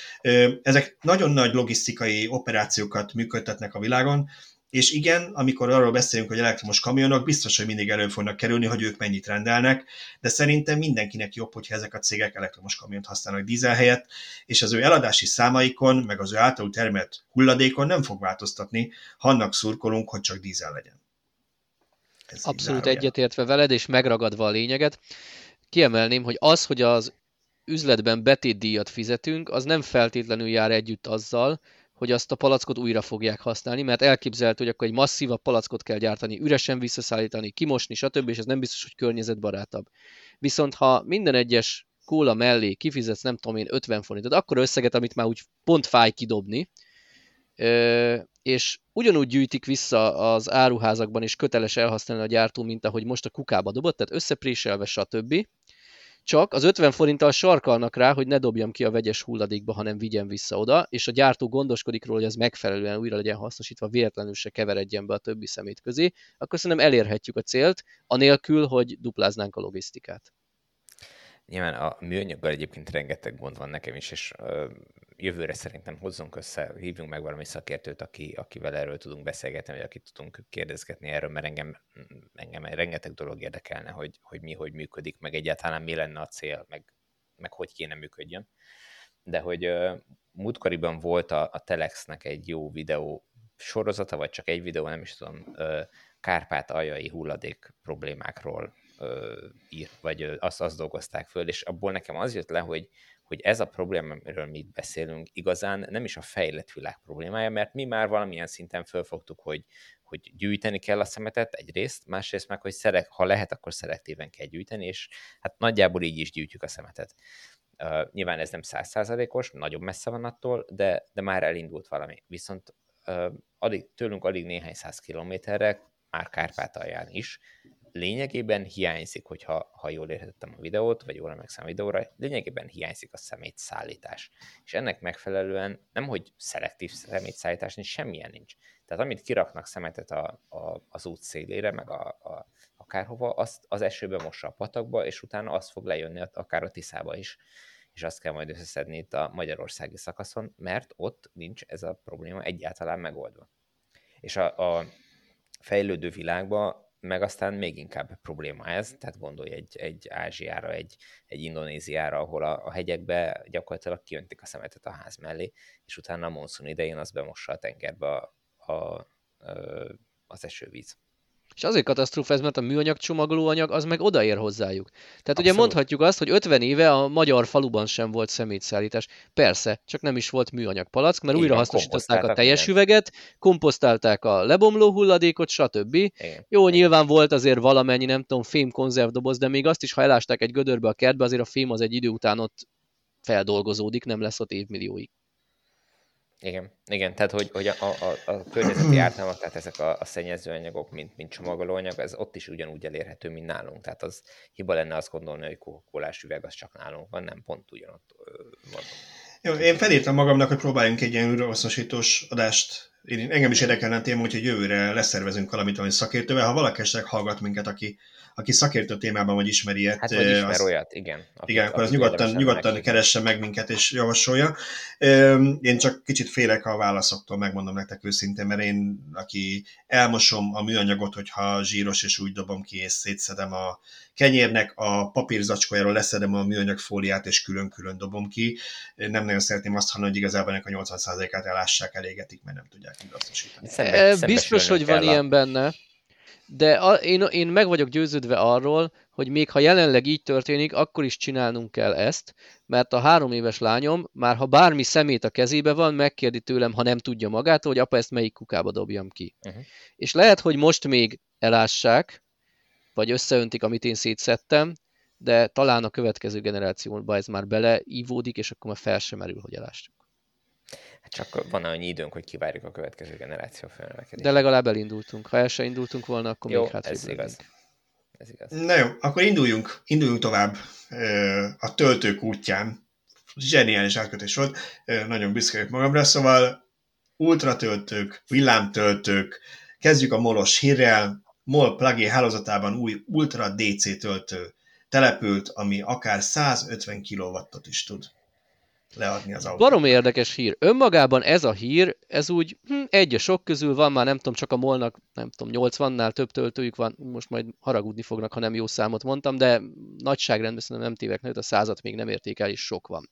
Ezek nagyon nagy logisztikai operációkat működtetnek a világon, és igen, amikor arról beszélünk, hogy elektromos kamionok, biztos, hogy mindig elő fognak kerülni, hogy ők mennyit rendelnek, de szerintem mindenkinek jobb, hogyha ezek a cégek elektromos kamiont használnak dízel helyett, és az ő eladási számaikon, meg az ő általuk termelt hulladékon nem fog változtatni, ha annak szurkolunk, hogy csak dízel legyen. Ez Abszolút egyetértve veled, és megragadva a lényeget. Kiemelném, hogy az, hogy az üzletben betétdíjat fizetünk, az nem feltétlenül jár együtt azzal, hogy azt a palackot újra fogják használni, mert elképzelhető, hogy akkor egy masszívabb palackot kell gyártani, üresen visszaszállítani, kimosni, stb., és ez nem biztos, hogy környezetbarátabb. Viszont ha minden egyes kóla mellé kifizetsz, nem tudom én, 50 forintot, akkor összeget, amit már úgy pont fáj kidobni, és ugyanúgy gyűjtik vissza az áruházakban, és köteles elhasználni a gyártó, mint ahogy most a kukába dobott, tehát összepréselve, stb. Csak az 50 forinttal sarkalnak rá, hogy ne dobjam ki a vegyes hulladékba, hanem vigyen vissza oda, és a gyártó gondoskodik róla, hogy ez megfelelően újra legyen hasznosítva, véletlenül se keveredjen be a többi szemét közé, akkor szerintem elérhetjük a célt, anélkül, hogy dupláznánk a logisztikát. Nyilván a műanyaggal egyébként rengeteg gond van nekem is, és jövőre szerintem hozzunk össze, hívjunk meg valami szakértőt, aki, akivel erről tudunk beszélgetni, vagy akit tudunk kérdezgetni erről, mert engem, engem rengeteg dolog érdekelne, hogy, hogy mi hogy működik, meg egyáltalán mi lenne a cél, meg, meg hogy kéne működjön. De hogy uh, múltkoriban volt a, a Telexnek egy jó videó sorozata, vagy csak egy videó, nem is tudom, uh, Kárpát-aljai hulladék problémákról írt, vagy azt, azt dolgozták föl, és abból nekem az jött le, hogy, hogy ez a probléma, amiről mi beszélünk, igazán nem is a fejlett világ problémája, mert mi már valamilyen szinten fölfogtuk, hogy, hogy gyűjteni kell a szemetet egyrészt, másrészt meg, hogy szerek, ha lehet, akkor szelektíven kell gyűjteni, és hát nagyjából így is gyűjtjük a szemetet. Uh, nyilván ez nem százszázalékos, nagyon messze van attól, de, de már elindult valami. Viszont uh, alig, tőlünk alig néhány száz kilométerre, már Kárpátalján is, lényegében hiányzik, hogyha ha jól értettem a videót, vagy jól emlékszem a videóra, lényegében hiányzik a szemétszállítás. És ennek megfelelően nem, hogy szelektív szemétszállítás, nincs, semmilyen nincs. Tehát amit kiraknak szemetet a, a, az út szélére, meg a, a, akárhova, azt az esőbe mossa a patakba, és utána az fog lejönni akár a Tiszába is és azt kell majd összeszedni itt a magyarországi szakaszon, mert ott nincs ez a probléma egyáltalán megoldva. És a, a fejlődő világban meg aztán még inkább probléma ez, tehát gondolj egy, egy Ázsiára, egy, egy Indonéziára, ahol a, a hegyekbe gyakorlatilag kijöntik a szemetet a ház mellé, és utána a monszun idején az bemossa a tengerbe a, a, a, az esővíz. És azért katasztrófa ez, mert a műanyag csomagolóanyag az meg odaér hozzájuk. Tehát Abszolút. ugye mondhatjuk azt, hogy 50 éve a magyar faluban sem volt szemétszállítás. Persze, csak nem is volt műanyag palack, mert újra hasznosították a teljes minden. üveget, komposztálták a lebomló hulladékot, stb. Igen. Jó, Igen. nyilván volt azért valamennyi, nem tudom, fém konzervdoboz, de még azt is, ha elásták egy gödörbe a kertbe, azért a fém az egy idő után ott feldolgozódik, nem lesz ott évmillióig. Igen, igen, tehát hogy, hogy a, a, a környezeti ártalmak, tehát ezek a, a szennyezőanyagok, mint, mint csomagolóanyag, ez ott is ugyanúgy elérhető, mint nálunk. Tehát az hiba lenne azt gondolni, hogy coca üveg az csak nálunk van, nem pont ugyanott van. Jó, én felírtam magamnak, hogy próbáljunk egy ilyen újrahasznosítós adást. Én, engem is érdekelne a téma, hogy jövőre leszervezünk valamit, valami szakértővel. Ha valaki esetleg hallgat minket, aki aki szakértő témában vagy ismeri ilyet. Hát, vagy ismer az, olyat, igen. Akit, igen, akkor az nyugodtan, nyugodtan keresse meg minket és javasolja. Én csak kicsit félek a válaszoktól, megmondom nektek őszintén, mert én, aki elmosom a műanyagot, hogyha zsíros, és úgy dobom ki, és szétszedem a kenyérnek a papírzacskójáról leszedem a műanyag fóliát, és külön-külön dobom ki. Nem nagyon szeretném azt hallani, hogy igazából ennek a 80%-át elássák, elégetik, mert nem tudják. Szembe, Biztos, hogy van ilyen benne de a, én, én meg vagyok győződve arról, hogy még ha jelenleg így történik, akkor is csinálnunk kell ezt, mert a három éves lányom már ha bármi szemét a kezébe van, megkérdi tőlem, ha nem tudja magát, hogy apa ezt melyik kukába dobjam ki. Uh-huh. És lehet, hogy most még elássák, vagy összeöntik, amit én szétszedtem, de talán a következő generációban ez már beleívódik, és akkor már fel sem merül, hogy elássuk. Csak van annyi időnk, hogy kivárjuk a következő generáció felnövekedését. De legalább elindultunk. Ha el se indultunk volna, akkor jó, még hát ez igaz. ez igaz. Na jó, akkor induljunk, induljunk tovább a töltők útján. Zseniális átkötés volt, nagyon büszke vagyok magamra, szóval ultratöltők, villámtöltők, kezdjük a molos hírrel, MOL plugin hálózatában új Ultra DC töltő települt, ami akár 150 kW-ot is tud leadni az autót. Barom érdekes hír. Önmagában ez a hír, ez úgy hm, egy a sok közül van, már nem tudom, csak a molnak, nem tudom, 80-nál több töltőjük van, most majd haragudni fognak, ha nem jó számot mondtam, de nagyságrendben szerintem nem tévek nőtt, a százat még nem érték el, és sok van.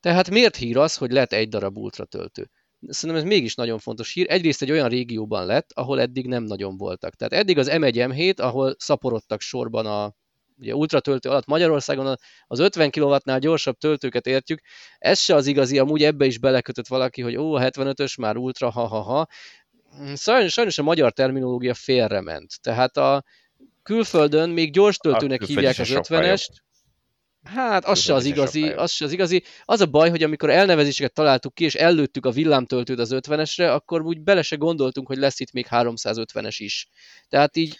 Tehát miért hír az, hogy lett egy darab ultra töltő? Szerintem ez mégis nagyon fontos hír. Egyrészt egy olyan régióban lett, ahol eddig nem nagyon voltak. Tehát eddig az M1, M7, ahol szaporodtak sorban a ugye ultratöltő alatt Magyarországon az 50 kW-nál gyorsabb töltőket értjük, ez se az igazi, amúgy ebbe is belekötött valaki, hogy ó, a 75-ös már ultra, ha-ha-ha. Sajnos, sajnos a magyar terminológia félrement. Tehát a külföldön még gyors töltőnek hívják az 50-est, Hát, az se az igazi, az se az igazi. Az a baj, hogy amikor elnevezéseket találtuk ki, és ellőttük a villámtöltőt az 50-esre, akkor úgy bele se gondoltunk, hogy lesz itt még 350-es is. Tehát így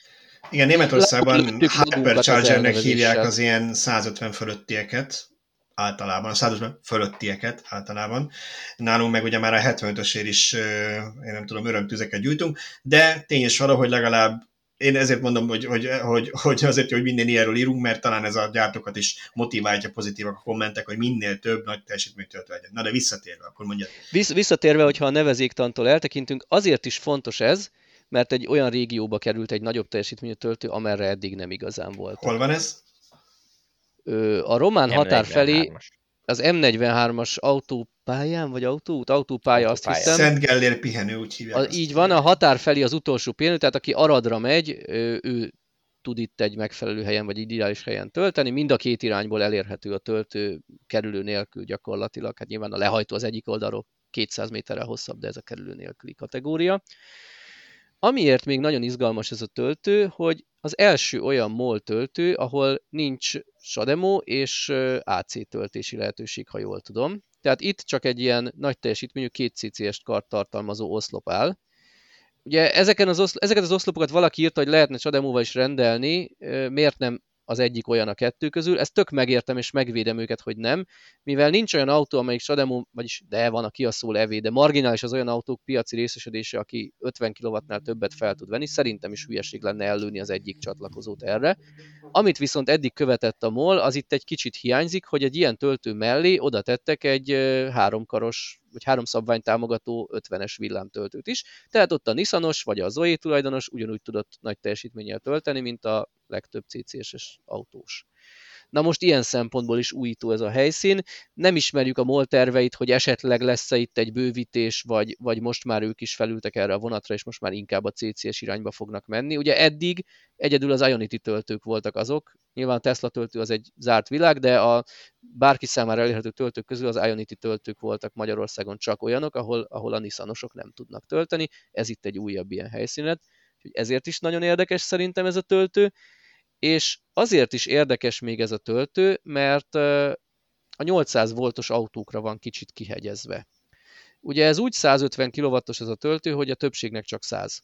igen, Németországban Hyperchargernek hívják az ilyen 150 fölöttieket, általában, a 150 fölöttieket általában. Nálunk meg ugye már a 75-ösért is, én nem tudom, örömtüzeket gyújtunk, de tény is valahogy legalább én ezért mondom, hogy, hogy, hogy, hogy azért, hogy minden ilyenről írunk, mert talán ez a gyártókat is motiválja pozitívak a kommentek, hogy minél több nagy teljesítménytöltő legyen. Na de visszatérve, akkor mondja. Vissz, visszatérve, hogyha a nevezéktantól eltekintünk, azért is fontos ez, mert egy olyan régióba került egy nagyobb teljesítményű töltő, amerre eddig nem igazán volt. Hol van ez? A román M43-as. határ felé az M43-as autópályán, vagy autóút? Autópálya, autópálya. azt hiszem. Szent Gellér pihenő, úgy hívják. A, így van, a határ felé az utolsó pihenő, tehát aki Aradra megy, ő, ő tud itt egy megfelelő helyen, vagy ideális helyen tölteni. Mind a két irányból elérhető a töltő kerülő nélkül gyakorlatilag. Hát nyilván a lehajtó az egyik oldalról 200 méterrel hosszabb, de ez a kerülő nélküli kategória. Amiért még nagyon izgalmas ez a töltő, hogy az első olyan MOL töltő, ahol nincs SADEMO és AC töltési lehetőség, ha jól tudom. Tehát itt csak egy ilyen nagy teljesítményű 2 CCS kart tartalmazó oszlop áll. ugye ezeken az oszl- ezeket az oszlopokat valaki írta, hogy lehetne Csademóval is rendelni, miért nem az egyik olyan a kettő közül. Ezt tök megértem, és megvédem őket, hogy nem, mivel nincs olyan autó, amelyik Sademo, vagyis de van, a Kia Soul EV, de marginális az olyan autók piaci részesedése, aki 50 kW-nál többet fel tud venni. Szerintem is hülyeség lenne ellőni az egyik csatlakozót erre. Amit viszont eddig követett a MOL, az itt egy kicsit hiányzik, hogy egy ilyen töltő mellé oda tettek egy háromkaros vagy három szabvány támogató 50-es villámtöltőt is. Tehát ott a Nissanos vagy a Zoe tulajdonos ugyanúgy tudott nagy teljesítménnyel tölteni, mint a legtöbb CCS-es autós. Na most ilyen szempontból is újító ez a helyszín. Nem ismerjük a MOL terveit, hogy esetleg lesz-e itt egy bővítés, vagy, vagy most már ők is felültek erre a vonatra, és most már inkább a CCS irányba fognak menni. Ugye eddig egyedül az Ionity töltők voltak azok, nyilván a Tesla töltő az egy zárt világ, de a bárki számára elérhető töltők közül az Ionity töltők voltak Magyarországon csak olyanok, ahol, ahol a Nissanosok nem tudnak tölteni. Ez itt egy újabb ilyen helyszínet. Ezért is nagyon érdekes szerintem ez a töltő és azért is érdekes még ez a töltő, mert a 800 voltos autókra van kicsit kihegyezve. Ugye ez úgy 150 kW-os ez a töltő, hogy a többségnek csak 100.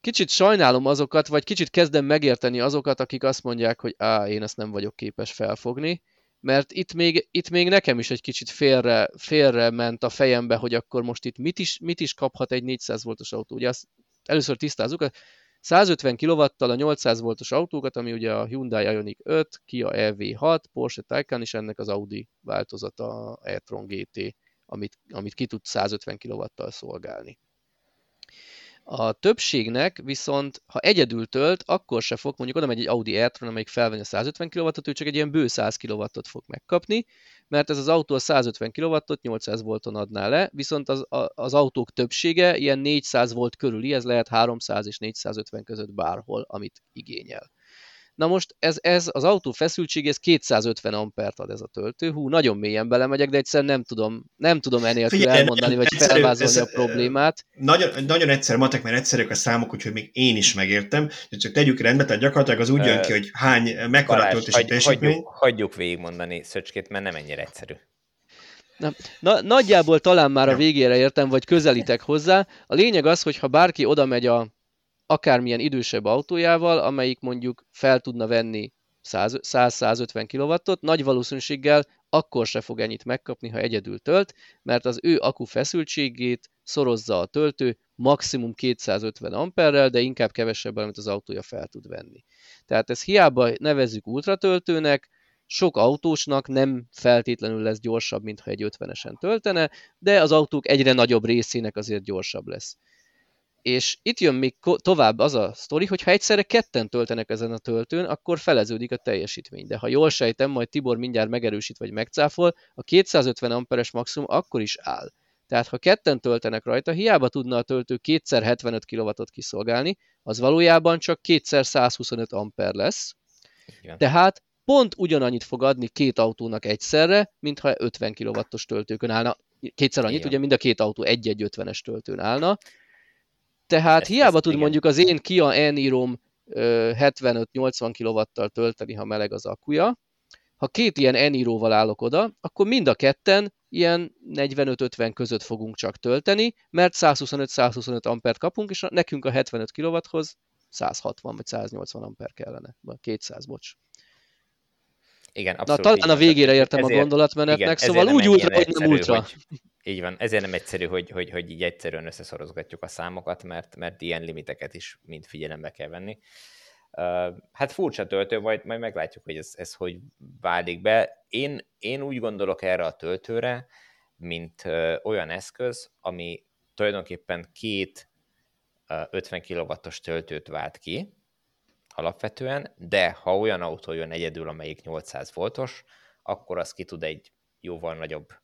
Kicsit sajnálom azokat, vagy kicsit kezdem megérteni azokat, akik azt mondják, hogy á, én ezt nem vagyok képes felfogni, mert itt még, itt még nekem is egy kicsit félre, félre ment a fejembe, hogy akkor most itt mit is, mit is kaphat egy 400 voltos autó. Ugye azt először tisztázzuk, 150 kW-tal a 800 voltos autókat, ami ugye a Hyundai Ioniq 5, Kia EV6, Porsche Taycan és ennek az Audi változata e-tron GT, amit, amit ki tud 150 kW-tal szolgálni. A többségnek viszont, ha egyedül tölt, akkor se fog, mondjuk oda megy egy Audi e-tron, amelyik felvenni a 150 kW-ot, ő csak egy ilyen bő 100 kW-ot fog megkapni, mert ez az autó a 150 kW-ot 800 volton adná le, viszont az, az autók többsége ilyen 400 volt körüli, ez lehet 300 és 450 között bárhol, amit igényel. Na most ez, ez az autó feszültség, ez 250 ampert ad ez a töltő. Hú, nagyon mélyen belemegyek, de egyszerűen nem tudom, nem tudom ennél Figyelj, elmondani, vagy egyszerű, felvázolni ez, a problémát. Nagyon, nagyon egyszer matek, mert egyszerűek a számok, úgyhogy még én is megértem. De csak tegyük rendbe, tehát gyakorlatilag az úgy jön ki, hogy hány, mekkora töltési teljesítmény. Hagyjuk, hagyjuk végigmondani Szöcskét, mert nem ennyire egyszerű. Na, na, nagyjából talán már a végére értem, vagy közelítek hozzá. A lényeg az, hogy ha bárki oda megy a akármilyen idősebb autójával, amelyik mondjuk fel tudna venni 100-150 kW-ot, nagy valószínűséggel akkor se fog ennyit megkapni, ha egyedül tölt, mert az ő akku feszültségét szorozza a töltő maximum 250 amperrel, de inkább kevesebb, amit az autója fel tud venni. Tehát ez hiába nevezzük ultratöltőnek, sok autósnak nem feltétlenül lesz gyorsabb, mint ha egy 50-esen töltene, de az autók egyre nagyobb részének azért gyorsabb lesz. És itt jön még tovább az a sztori, hogy ha egyszerre ketten töltenek ezen a töltőn, akkor feleződik a teljesítmény. De ha jól sejtem, majd Tibor mindjárt megerősít vagy megcáfol, a 250 amperes maximum akkor is áll. Tehát ha ketten töltenek rajta, hiába tudna a töltő kétszer 75 kW-ot kiszolgálni, az valójában csak kétszer 125 amper lesz. Igen. Tehát pont ugyanannyit fog adni két autónak egyszerre, mintha 50 kW-os töltőkön állna. Kétszer annyit, Igen. ugye mind a két autó egy-egy 50-es töltőn állna, tehát ezt, hiába ezt, tud igen. mondjuk az én Kia Enirom 75-80 kW-tal tölteni, ha meleg az akuja. Ha két ilyen Eniroval állok oda, akkor mind a ketten ilyen 45-50 között fogunk csak tölteni, mert 125-125 ampert kapunk, és nekünk a 75 kW-hoz 160 vagy 180 amper kellene. 200, bocs. Igen, abszolút. Na, talán a végére értem ezért, a gondolatmenetnek, igen, szóval úgy ultra, hogy nem ultra. Hogy, így van, ezért nem egyszerű, hogy, hogy, hogy így egyszerűen összeszorozgatjuk a számokat, mert, mert ilyen limiteket is mind figyelembe kell venni. Uh, hát furcsa töltő, majd, majd meglátjuk, hogy ez, ez hogy válik be. Én, én úgy gondolok erre a töltőre, mint uh, olyan eszköz, ami tulajdonképpen két uh, 50 kW-os töltőt vált ki, alapvetően, de ha olyan autó jön egyedül, amelyik 800 voltos, akkor az ki tud egy jóval nagyobb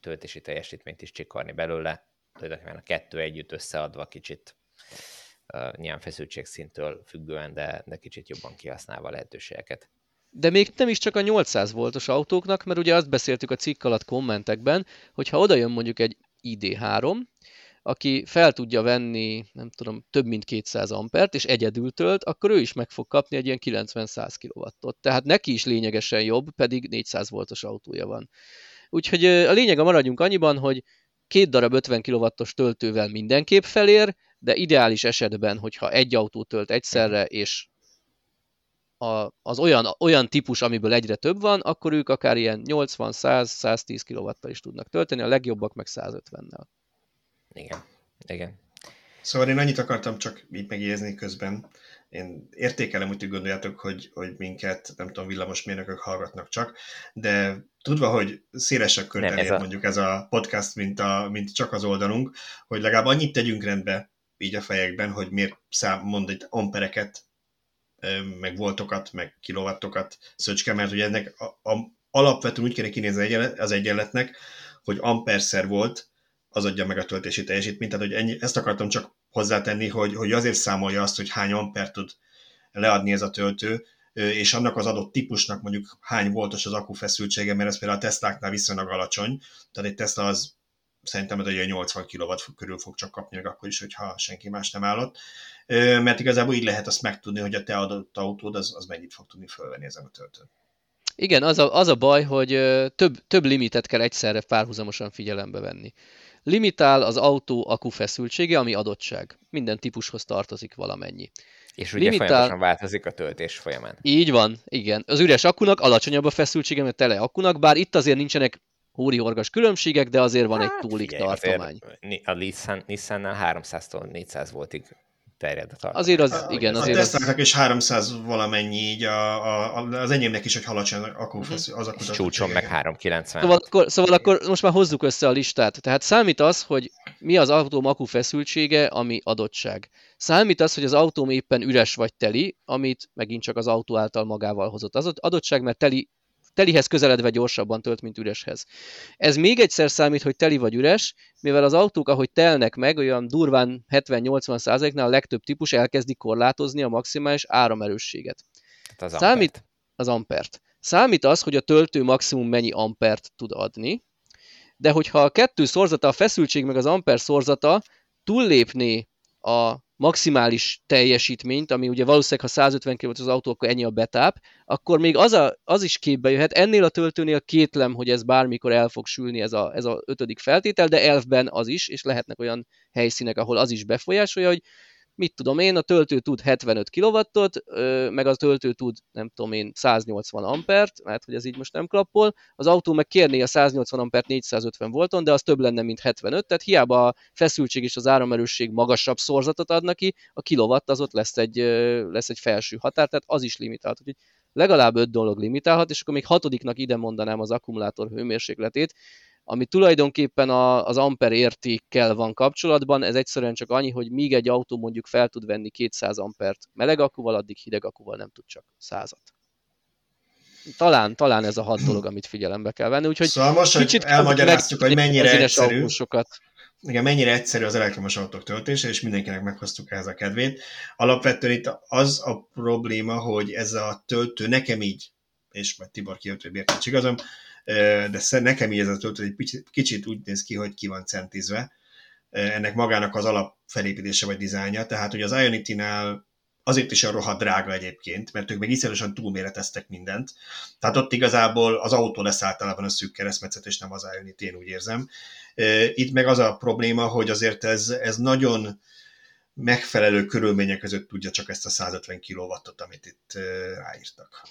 töltési teljesítményt is csikarni belőle, tulajdonképpen a kettő együtt összeadva kicsit nyilván feszültségszintől függően, de, de kicsit jobban kihasználva a lehetőségeket. De még nem is csak a 800 voltos autóknak, mert ugye azt beszéltük a cikk alatt kommentekben, hogy ha oda jön mondjuk egy ID3, aki fel tudja venni, nem tudom, több mint 200 ampert, és egyedül tölt, akkor ő is meg fog kapni egy ilyen 90-100 kW-ot. Tehát neki is lényegesen jobb, pedig 400 voltos autója van. Úgyhogy a lényeg a maradjunk annyiban, hogy két darab 50 kW-os töltővel mindenképp felér, de ideális esetben, hogyha egy autó tölt egyszerre, és a, az olyan, olyan típus, amiből egyre több van, akkor ők akár ilyen 80-100-110 kW-tal is tudnak tölteni, a legjobbak meg 150-nel. Igen, igen. Szóval én annyit akartam csak így megjegyezni közben. Én értékelem, úgy gondoljátok, hogy, hogy minket, nem tudom, villamosmérnökök hallgatnak csak, de tudva, hogy szélesebb körben ér a... mondjuk ez a podcast, mint, a, mint csak az oldalunk, hogy legalább annyit tegyünk rendbe így a fejekben, hogy miért szám, mond egy ampereket, meg voltokat, meg kilowattokat szöcske, mert ugye ennek a, a, alapvetően úgy kéne kinézni az egyenletnek, hogy amperszer volt, az adja meg a töltési teljesítményt, tehát hogy ennyi, ezt akartam csak hozzátenni, hogy, hogy azért számolja azt, hogy hány amper tud leadni ez a töltő, és annak az adott típusnak mondjuk hány voltos az akku feszültsége, mert ez például a Tesláknál viszonylag alacsony, tehát egy Tesla az szerintem hogy 80 kW körül fog csak kapni, meg akkor is, hogyha senki más nem állott. Mert igazából így lehet azt megtudni, hogy a te adott autód az, az mennyit fog tudni fölvenni ezen a töltőn. Igen, az a, az a baj, hogy több, több limitet kell egyszerre párhuzamosan figyelembe venni. Limitál az autó akku feszültsége, ami adottság. Minden típushoz tartozik valamennyi. És ugye Limitál... folyamatosan változik a töltés folyamán. Így van, igen. Az üres akkunak alacsonyabb a feszültsége, mert tele akkunak, bár itt azért nincsenek hóri-horgas különbségek, de azért van hát, egy túlik figyelj, tartomány. A Nissan, Nissan-nál 300-tól 400 voltig terjed a tartalom. Azért az, igen, azért a Tesla-nak is 300 valamennyi, így a, a, az enyémnek is, hogy alacsony akkor mhm. az akkor Csúcson meg 390. Szóval akkor, szóval akkor most már hozzuk össze a listát. Tehát számít az, hogy mi az autóm akku feszültsége, ami adottság. Számít az, hogy az autóm éppen üres vagy teli, amit megint csak az autó által magával hozott. Az adottság, mert teli telihez közeledve gyorsabban tölt, mint üreshez. Ez még egyszer számít, hogy teli vagy üres, mivel az autók, ahogy telnek meg, olyan durván 70-80 nál a legtöbb típus elkezdi korlátozni a maximális áramerősséget. Hát az számít ampert. az ampert. Számít az, hogy a töltő maximum mennyi ampert tud adni, de hogyha a kettő szorzata, a feszültség meg az amper szorzata túllépné a maximális teljesítményt, ami ugye valószínűleg, ha 150 kW az autó, akkor ennyi a betáp, akkor még az, a, az is képbe jöhet. Ennél a töltőnél kétlem, hogy ez bármikor el fog sülni ez a, ez a ötödik feltétel, de elfben az is, és lehetnek olyan helyszínek, ahol az is befolyásolja, hogy mit tudom én, a töltő tud 75 kW-ot, meg a töltő tud, nem tudom én, 180 ampert, mert hogy ez így most nem klappol, az autó meg kérné a 180 ampert 450 volton, de az több lenne, mint 75, tehát hiába a feszültség és az áramerősség magasabb szorzatot adnak ki, a kilowatt az ott lesz egy, lesz egy felső határ, tehát az is limitált. Úgyhogy legalább öt dolog limitálhat, és akkor még hatodiknak ide mondanám az akkumulátor hőmérsékletét, ami tulajdonképpen a, az amper értékkel van kapcsolatban, ez egyszerűen csak annyi, hogy míg egy autó mondjuk fel tud venni 200 ampert meleg akkuval, addig hideg akkuval nem tud csak százat. Talán, talán ez a hat dolog, amit figyelembe kell venni. Úgyhogy szóval most, hogy elmagyaráztuk, hogy mennyire egyszerű, autósokat. igen, mennyire egyszerű az elektromos autók töltése, és mindenkinek meghoztuk ehhez a kedvét. Alapvetően itt az a probléma, hogy ez a töltő nekem így, és majd Tibor kijött, hogy miért igazam, de nekem így ez a töltő egy kicsit úgy néz ki, hogy ki van centizve. Ennek magának az alapfelépítése vagy dizájnja, tehát hogy az Ionity-nál azért is a rohadt drága egyébként, mert ők meg iszonyatosan túlméreteztek mindent. Tehát ott igazából az autó lesz általában a szűk keresztmetszet, és nem az Ionity, én úgy érzem. Itt meg az a probléma, hogy azért ez, ez nagyon megfelelő körülmények között tudja csak ezt a 150 kW-ot, amit itt ráírtak.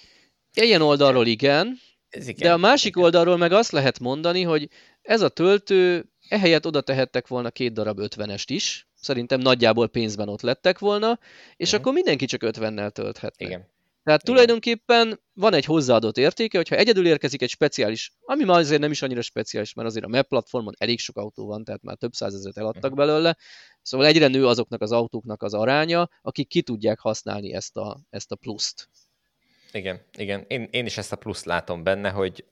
Ilyen oldalról igen, ez igen, De a másik igen. oldalról meg azt lehet mondani, hogy ez a töltő, ehelyett oda tehettek volna két darab 50-est is, szerintem nagyjából pénzben ott lettek volna, és uh-huh. akkor mindenki csak 50-nel tölthetne. Igen. Tehát Igen. tulajdonképpen van egy hozzáadott értéke, hogyha egyedül érkezik egy speciális, ami már azért nem is annyira speciális, mert azért a MEP platformon elég sok autó van, tehát már több százezret eladtak uh-huh. belőle, szóval egyre nő azoknak az autóknak az aránya, akik ki tudják használni ezt a, ezt a pluszt. Igen, igen. Én, én is ezt a pluszt látom benne, hogy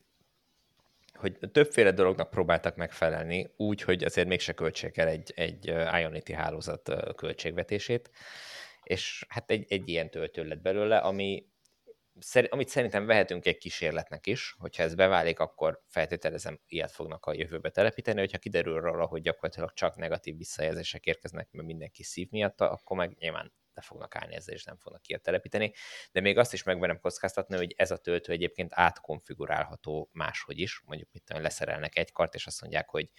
hogy többféle dolognak próbáltak megfelelni, úgy, hogy azért mégse költsék el egy, egy Ionity hálózat költségvetését, és hát egy, egy ilyen töltő lett belőle, ami, amit szerintem vehetünk egy kísérletnek is, hogyha ez beválik, akkor feltételezem, ilyet fognak a jövőbe telepíteni, hogyha kiderül róla, hogy gyakorlatilag csak negatív visszajelzések érkeznek, mert mindenki szív miatta, akkor meg nyilván le fognak állni ezzel, és nem fognak ki telepíteni, de még azt is megmerem kockáztatni, hogy ez a töltő egyébként átkonfigurálható máshogy is, mondjuk mit tudom, leszerelnek egy kart, és azt mondják, hogy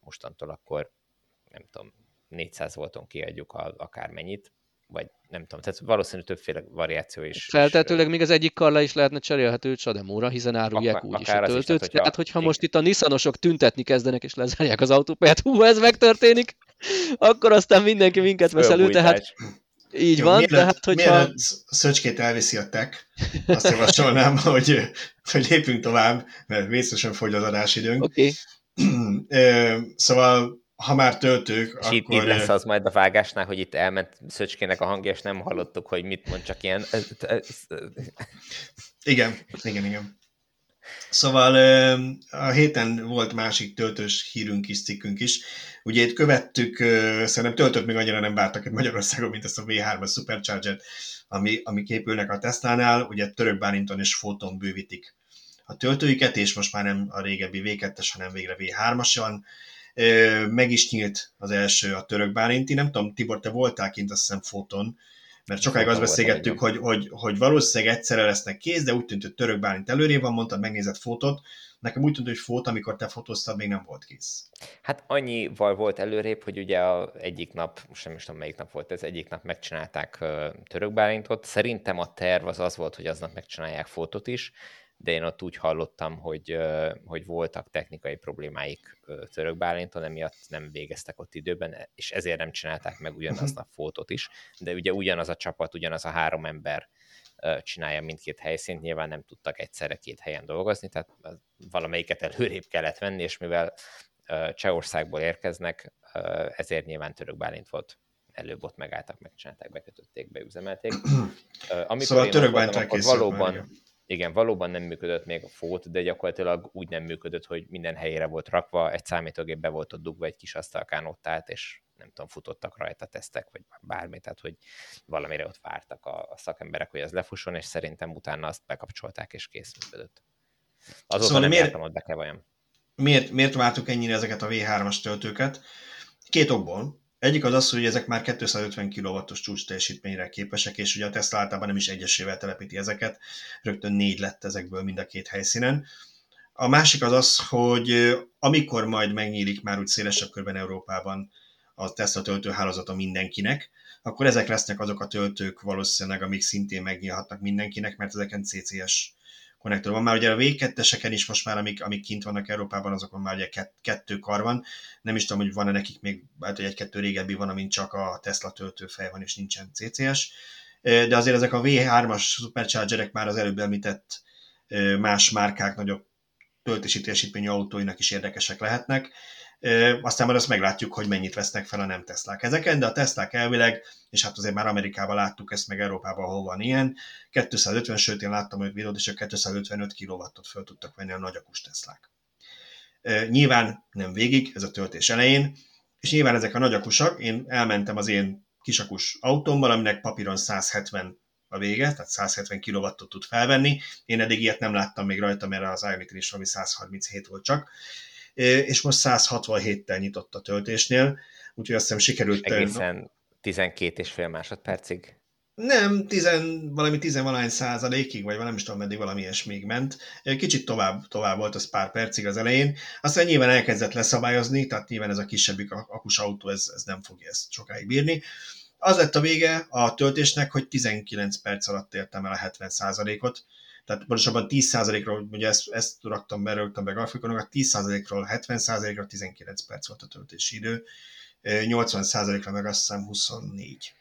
mostantól akkor nem tudom, 400 volton kiadjuk a, akármennyit, vagy nem tudom, tehát valószínűleg többféle variáció is. Feltetőleg is, még az egyik karla is lehetne cserélhető Sademóra, hiszen árulják akár, úgy is a töltőt. Is, tehát, hogyha, hogyha most itt a Nissanosok tüntetni kezdenek és lezárják az autópályát, hú, ez megtörténik, akkor aztán mindenki minket vesz elő, tehát így Jó, van, mielőtt, tehát hogyha... Mielőtt Szöcskét elviszi a tech, azt javasolnám, hogy, hogy lépjünk tovább, mert vészesen fogy az adásidőnk. Okay. szóval ha már töltők, és akkor... itt, itt lesz az majd a vágásnál, hogy itt elment Szöcskének a hangja, és nem hallottuk, hogy mit mond, csak ilyen... igen, igen, igen. Szóval a héten volt másik töltős hírünk is, cikkünk is. Ugye itt követtük, szerintem töltőt még annyira nem vártak itt Magyarországon, mint ezt a V3-as Supercharger-t, ami, ami képülnek a Tesla-nál. Ugye török Bálinton és Foton bővítik a töltőiket, és most már nem a régebbi V2-es, hanem végre V3-as van meg is nyílt az első a török Bálinti. Nem tudom, Tibor, te voltál kint azt hiszem foton, mert sokáig azt beszélgettük, hogy, hogy, hogy valószínűleg egyszerre lesznek kész, de úgy tűnt, hogy török Bálint előrébb van, mondtad, megnézett fotót. Nekem úgy tűnt, hogy fót, amikor te fotóztad, még nem volt kész. Hát annyival volt előrébb, hogy ugye a egyik nap, most nem is tudom melyik nap volt ez, egyik nap megcsinálták török Bálintot. Szerintem a terv az az volt, hogy aznap megcsinálják fotót is, de én ott úgy hallottam, hogy, hogy voltak technikai problémáik Török Bálinton, emiatt nem végeztek ott időben, és ezért nem csinálták meg ugyanazt a fotót is, de ugye ugyanaz a csapat, ugyanaz a három ember csinálja mindkét helyszínt, nyilván nem tudtak egyszerre két helyen dolgozni, tehát valamelyiket előrébb kellett venni, és mivel Csehországból érkeznek, ezért nyilván Török Bálint volt előbb ott megálltak, megcsinálták, bekötötték, beüzemelték. Amikor szóval a török voltam, valóban, igen, valóban nem működött még a fót, de gyakorlatilag úgy nem működött, hogy minden helyére volt rakva, egy számítógép be volt ott dugva, egy kis asztalkán ott állt, és nem tudom, futottak rajta tesztek, vagy bármi, tehát hogy valamire ott vártak a, a szakemberek, hogy ez lefusson, és szerintem utána azt bekapcsolták, és kész működött. Azóta szóval nem miért, jártam ott be kell Miért, miért váltuk ennyire ezeket a V3-as töltőket? Két okból. Egyik az az, hogy ezek már 250 kW-os csúcs teljesítményre képesek, és ugye a Tesla általában nem is egyesével telepíti ezeket, rögtön négy lett ezekből mind a két helyszínen. A másik az az, hogy amikor majd megnyílik már úgy szélesebb körben Európában a Tesla töltőhálózata mindenkinek, akkor ezek lesznek azok a töltők valószínűleg, amik szintén megnyílhatnak mindenkinek, mert ezeken CCS konnektor van. Már ugye a V2-eseken is most már, amik, amik kint vannak Európában, azokon már ugye kettő kar van. Nem is tudom, hogy van-e nekik még, hát hogy egy-kettő régebbi van, amin csak a Tesla töltőfej van, és nincsen CCS. De azért ezek a V3-as superchargerek már az előbb említett más márkák nagyobb töltési teljesítményű autóinak is érdekesek lehetnek aztán majd azt meglátjuk, hogy mennyit vesznek fel a nem Teslák ezeken, de a Teslák elvileg, és hát azért már Amerikában láttuk ezt, meg Európában, ahol van ilyen, 250, sőt én láttam hogy videót, és a 255 kW-ot föl tudtak venni a nagyakus Teslák. Nyilván nem végig, ez a töltés elején, és nyilván ezek a nagyakusak, én elmentem az én kisakus autómmal, aminek papíron 170 a vége, tehát 170 kW-ot tud felvenni. Én eddig ilyet nem láttam még rajta, mert az ioniq is valami 137 volt csak és most 167-tel nyitott a töltésnél, úgyhogy azt hiszem sikerült... És egészen 12 és fél másodpercig. Nem, tizen, valami tizenvalány százalékig, vagy nem is tudom, meddig valami ilyesmig ment. Kicsit tovább, tovább volt az pár percig az elején. Aztán nyilván elkezdett leszabályozni, tehát nyilván ez a kisebbik akus autó, ez, ez nem fogja ezt sokáig bírni. Az lett a vége a töltésnek, hogy 19 perc alatt értem el a 70 százalékot, tehát pontosabban 10%-ról, ugye ezt, ezt raktam be, rögtön be grafikonokat, 10%-ról 70%-ra 19 perc volt a töltési idő, 80%-ra meg azt hiszem 24.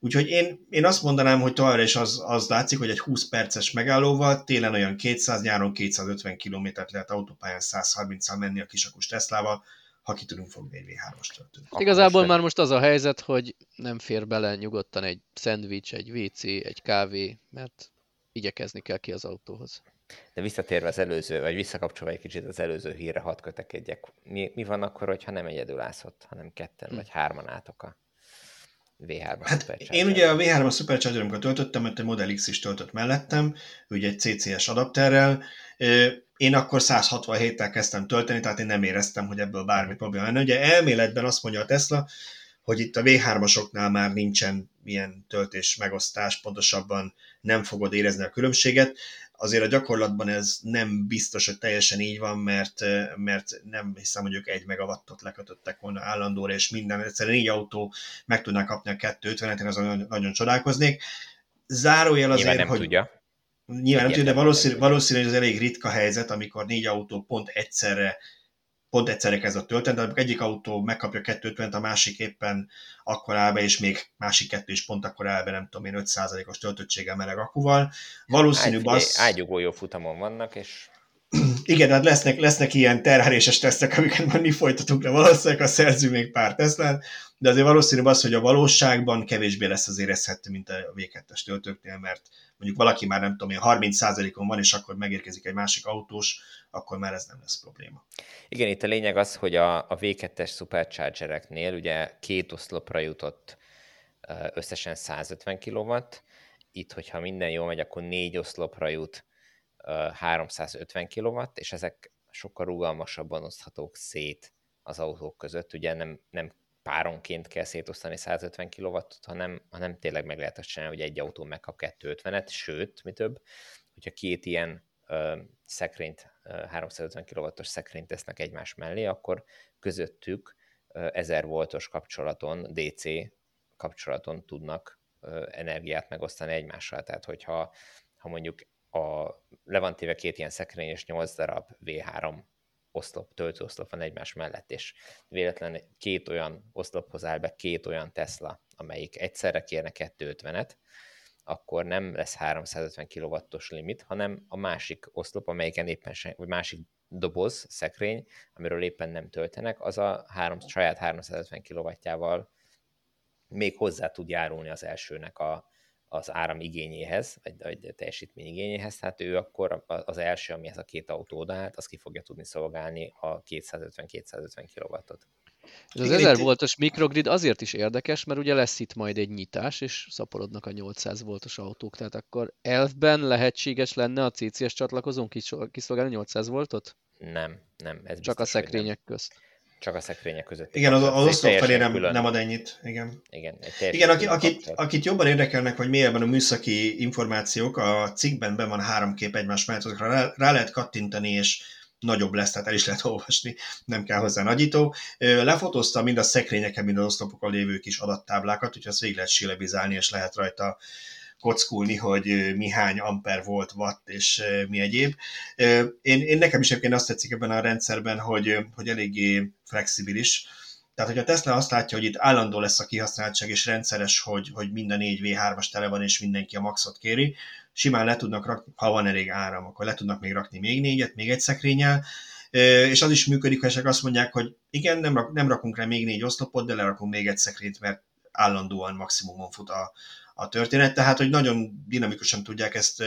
Úgyhogy én, én azt mondanám, hogy továbbra is az, az látszik, hogy egy 20 perces megállóval télen olyan 200, nyáron 250 kilométert lehet autópályán 130-al menni a kisakus Teslával, ha ki tudunk fogni egy V3-as töltőt. Igazából most már most az a helyzet, hogy nem fér bele nyugodtan egy szendvics, egy WC, egy kávé, mert igyekezni kell ki az autóhoz. De visszatérve az előző, vagy visszakapcsolva egy kicsit az előző hírre, hadd kötekedjek. Mi, mi van akkor, hogyha nem egyedül állsz ott, hanem ketten hm. vagy hárman álltok a V3 Hát én ugye a V3 a Supercharger, amikor töltöttem, mert egy Model X is töltött mellettem, ugye egy CCS adapterrel, én akkor 167-tel kezdtem tölteni, tehát én nem éreztem, hogy ebből bármi probléma lenne. Ugye elméletben azt mondja a Tesla, hogy itt a V3-asoknál már nincsen ilyen töltés megosztás, pontosabban nem fogod érezni a különbséget. Azért a gyakorlatban ez nem biztos, hogy teljesen így van, mert, mert nem hiszem, hogy ők egy megawattot lekötöttek volna állandóra, és minden, egyszerűen négy autó meg tudná kapni a 250-et, én azon nagyon, nagyon csodálkoznék. Zárójel azért, Nyilván nem hogy... tudja. Nyilván nem tudja, de valószínű, valószínű, hogy ez elég ritka helyzet, amikor négy autó pont egyszerre pont egyszerre kezd a tölteni, de amikor egyik autó megkapja 250 a másik éppen akkor áll be, és még másik kettő is pont akkor áll be, nem tudom én, 5%-os töltöttséggel meleg akuval. Valószínű bassz... Ágyugó jó futamon vannak, és igen, hát lesznek, lesznek ilyen terheléses tesztek, amiket majd mi folytatunk le, valószínűleg a szerző még pár Teslán, de azért valószínű az, hogy a valóságban kevésbé lesz az érezhető, mint a V2-es töltőknél, mert mondjuk valaki már nem tudom, én 30%-on van, és akkor megérkezik egy másik autós, akkor már ez nem lesz probléma. Igen, itt a lényeg az, hogy a, a V2-es Superchargereknél ugye két oszlopra jutott összesen 150 kW, itt, hogyha minden jól megy, akkor négy oszlopra jut 350 kW, és ezek sokkal rugalmasabban oszthatók szét az autók között. Ugye nem, nem páronként kell szétosztani 150 kw hanem, hanem tényleg meg lehet azt csinálni, hogy egy autó megkap 250-et, sőt, mi több, hogyha két ilyen ö, szekrényt, ö, 350 kW-os szekrényt tesznek egymás mellé, akkor közöttük ö, 1000 voltos kapcsolaton, DC kapcsolaton tudnak ö, energiát megosztani egymással. Tehát, hogyha ha mondjuk a, le van téve két ilyen szekrény és 8 darab V3 oszlop, töltőoszlop van egymás mellett, és véletlen két olyan oszlophoz áll be két olyan Tesla, amelyik egyszerre kérne 250-et, akkor nem lesz 350 kW-os limit, hanem a másik oszlop, amelyiken éppen se, vagy másik doboz, szekrény, amiről éppen nem töltenek, az a három, saját 350 kW-jával még hozzá tud járulni az elsőnek a, az áram igényéhez, vagy, vagy teljesítmény igényéhez, tehát ő akkor az első, amihez a két autó odaállt, az ki fogja tudni szolgálni a 250-250 kW-ot. Ez az 1000 voltos mikrogrid azért is érdekes, mert ugye lesz itt majd egy nyitás, és szaporodnak a 800 voltos autók, tehát akkor elfben lehetséges lenne a CCS csatlakozón kiszolgálni 800 voltot? Nem, nem. Ez Csak a szekrények közt. Csak a szekrények között. Igen, az, az oszlop felé nem, nem ad ennyit. Igen, Igen, Igen aki, akit, akit jobban érdekelnek, hogy mélyebben a műszaki információk, a cikkben be van három kép egymás mellett, azokra rá, rá lehet kattintani, és nagyobb lesz, tehát el is lehet olvasni, nem kell hozzá nagyító. Lefotózta mind a szekrényeken, mind az oszlopokon lévő kis adattáblákat, úgyhogy azt végig lehet sílebizálni, és lehet rajta kockulni, hogy mi hány amper volt, watt és mi egyéb. Én, én nekem is egyébként azt tetszik ebben a rendszerben, hogy, hogy eléggé flexibilis. Tehát, hogy a Tesla azt látja, hogy itt állandó lesz a kihasználtság, és rendszeres, hogy, hogy minden négy V3-as tele van, és mindenki a maxot kéri, simán le tudnak rakni, ha van elég áram, akkor le tudnak még rakni még négyet, még egy szekrényel, és az is működik, ha azt mondják, hogy igen, nem, rak, nem rakunk rá még négy oszlopot, de lerakunk még egy szekrényt, mert állandóan maximumon fut a, a történet, tehát hogy nagyon dinamikusan tudják ezt,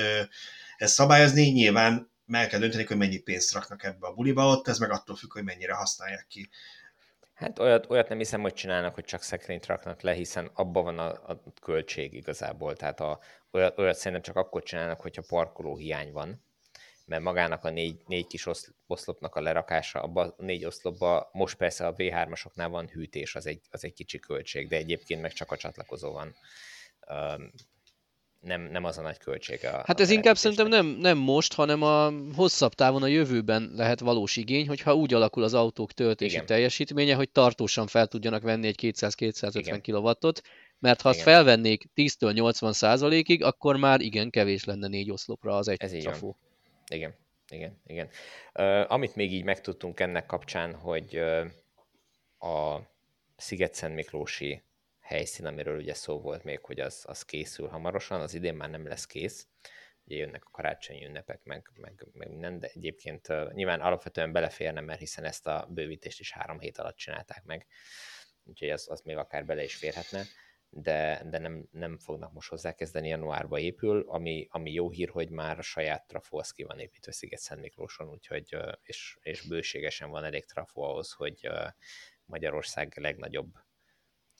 ezt szabályozni, nyilván meg kell dönteni, hogy mennyi pénzt raknak ebbe a buliba ott, ez meg attól függ, hogy mennyire használják ki. Hát olyat, olyat nem hiszem, hogy csinálnak, hogy csak szekrényt raknak le, hiszen abban van a, a költség igazából. Tehát a, olyat, olyat szerintem csak akkor csinálnak, hogyha parkoló hiány van, mert magának a négy, négy kis oszlopnak a lerakása, abban a négy oszlopban most persze a V3-asoknál van hűtés, az egy, az egy kicsi költség, de egyébként meg csak a csatlakozó van nem, nem az a nagy költsége. A, hát ez inkább szerintem nem, nem most, hanem a hosszabb távon a jövőben lehet valós igény, hogyha úgy alakul az autók töltési Igen. teljesítménye, hogy tartósan fel tudjanak venni egy 200-250 kW-ot, mert ha azt igen. felvennék 10-től 80 százalékig, akkor már igen, kevés lenne négy oszlopra az egy Ez trafó. Igen, igen, igen. Uh, amit még így megtudtunk ennek kapcsán, hogy uh, a Sziget-Szent Miklósi helyszín, amiről ugye szó volt még, hogy az, az készül hamarosan, az idén már nem lesz kész, ugye jönnek a karácsonyi ünnepek, meg, meg, meg minden, de egyébként uh, nyilván alapvetően beleférne, mert hiszen ezt a bővítést is három hét alatt csinálták meg, úgyhogy az, az még akár bele is férhetne, de, de nem, nem fognak most hozzákezdeni, januárba épül, ami, ami jó hír, hogy már a saját trafó az ki van építve Sziget-Szent Miklóson, úgyhogy, és, és bőségesen van elég trafó ahhoz, hogy Magyarország legnagyobb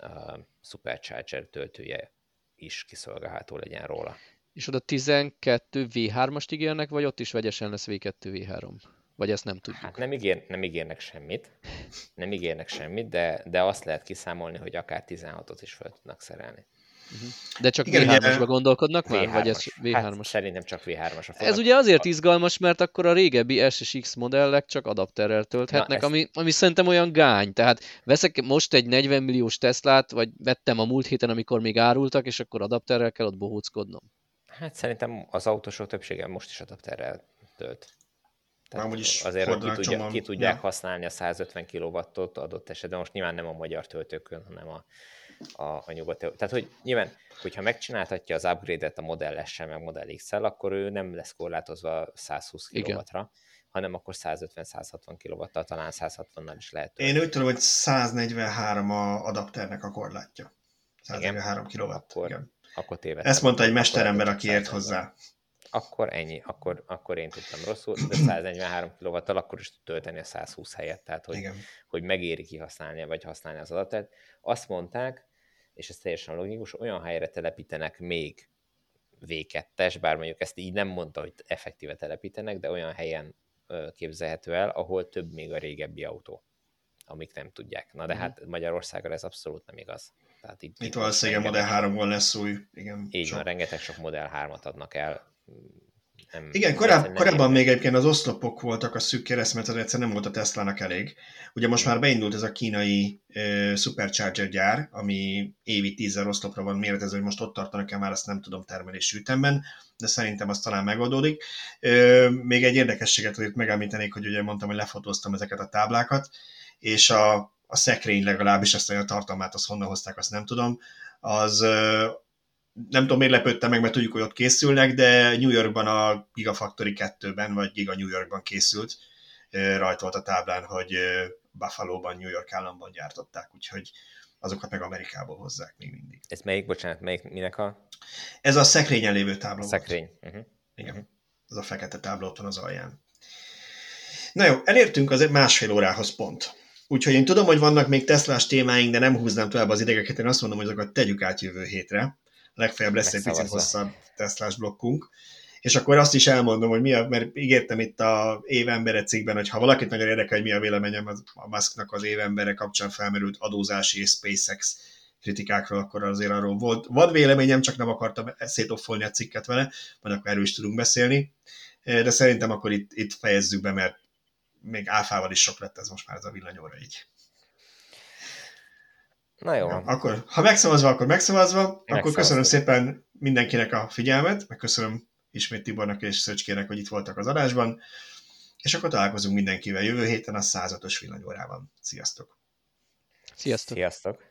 uh, Supercharger töltője is kiszolgálható legyen róla. És oda 12 V3-ast ígérnek, vagy ott is vegyesen lesz V2 V3? Vagy ezt nem tudjuk? Hát nem, ígér, nem ígérnek semmit, nem ígérnek semmit, de, de azt lehet kiszámolni, hogy akár 16-ot is fel tudnak szerelni. De csak Igen, V3-asba gondolkodnak V3-as. már? Vagy ez V3-as? Hát, szerintem csak V3-as. Ez ugye azért izgalmas, mert akkor a régebbi SSX modellek csak adapterrel tölthetnek, Na, ami, ami szerintem olyan gány. Tehát veszek most egy 40 milliós Teslát, vagy vettem a múlt héten, amikor még árultak, és akkor adapterrel kell ott bohóckodnom. Hát szerintem az autósok többsége most is adapterrel tölt. Tehát is azért, hogy ki, tudja, ki tudják Ja. használni a 150 kW-ot adott esetben, most nyilván nem a magyar töltőkön, hanem a, a, a nyugati. Tehát, hogy nyilván, hogyha megcsináltatja az upgrade-et a Model s meg Model x akkor ő nem lesz korlátozva 120 Igen. kW-ra, hanem akkor 150-160 kW-tal, talán 160-nal is lehet Én tölteni. úgy tudom, hogy 143 a adapternek a korlátja. 143 kW. Akkor Igen. Akkor tévedtem. Ezt mondta egy mesterember, aki ért 150. hozzá. Akkor ennyi, akkor, akkor én tudtam rosszul, de 143 kW-tal akkor is tud tölteni a 120 helyett, tehát hogy, Igen. hogy megéri kihasználni, vagy használni az adatot. Azt mondták, és ez teljesen logikus, olyan helyre telepítenek még V2-es, bár mondjuk ezt így nem mondta, hogy effektíve telepítenek, de olyan helyen képzelhető el, ahol több még a régebbi autó, amik nem tudják. Na de Mhm. hát Magyarországra ez abszolút nem igaz. Tehát itt, Itt valószínűleg a Model 3-ból lesz új. Igen, Így sok. van, rengeteg sok Model 3-at adnak el. Nem, Igen, koráb, korábban még egyébként az oszlopok voltak a szűk kereszt, mert az egyszer nem volt a Teslának elég. Ugye most már beindult ez a kínai uh, Supercharger gyár, ami évi 10 oszlopra van méretezve, hogy most ott tartanak-e már, azt nem tudom termelési ütemben, de szerintem az talán megoldódik. Uh, még egy érdekességet azért megemlítenék, hogy ugye mondtam, hogy lefotóztam ezeket a táblákat, és a, a szekrény legalábbis, ezt a tartalmát, azt honnan hozták, azt nem tudom, az nem tudom, miért lepődtem meg, mert tudjuk, hogy ott készülnek, de New Yorkban a Gigafactory 2-ben, vagy Giga New Yorkban készült, rajta volt a táblán, hogy Buffalo-ban, New York államban gyártották, úgyhogy azokat meg Amerikából hozzák még mindig. Ez melyik, bocsánat, melyik, minek a Ez a szekrényen lévő tábla volt. szekrény? Uh-huh. Igen, Mhm. ez a fekete tábla ott van az alján. Na jó, elértünk az másfél órához pont. Úgyhogy én tudom, hogy vannak még Teslás témáink, de nem húznám tovább az idegeket, én azt mondom, hogy azokat tegyük át jövő hétre. Legfeljebb lesz egy picit hosszabb Teslás blokkunk. És akkor azt is elmondom, hogy mi a, mert ígértem itt a évembere cikkben, hogy ha valakit nagyon érdekel, hogy mi a véleményem az, a Musknak az évembere kapcsán felmerült adózási és SpaceX kritikákról, akkor azért arról volt. Vad véleményem, csak nem akartam szétoffolni a cikket vele, majd akkor erről is tudunk beszélni. De szerintem akkor itt, itt fejezzük be, mert még áfával is sok lett ez most már ez a villanyóra így. Na jó, Ja, van. akkor, ha megszavazva, akkor megszavazva, akkor Megszavaztuk. köszönöm szépen mindenkinek a figyelmet, meg köszönöm ismét Tibornak és Szöcskének, hogy itt voltak az adásban, és akkor találkozunk mindenkivel jövő héten a 105-ös villanyórában. Sziasztok! Sziasztok! Sziasztok!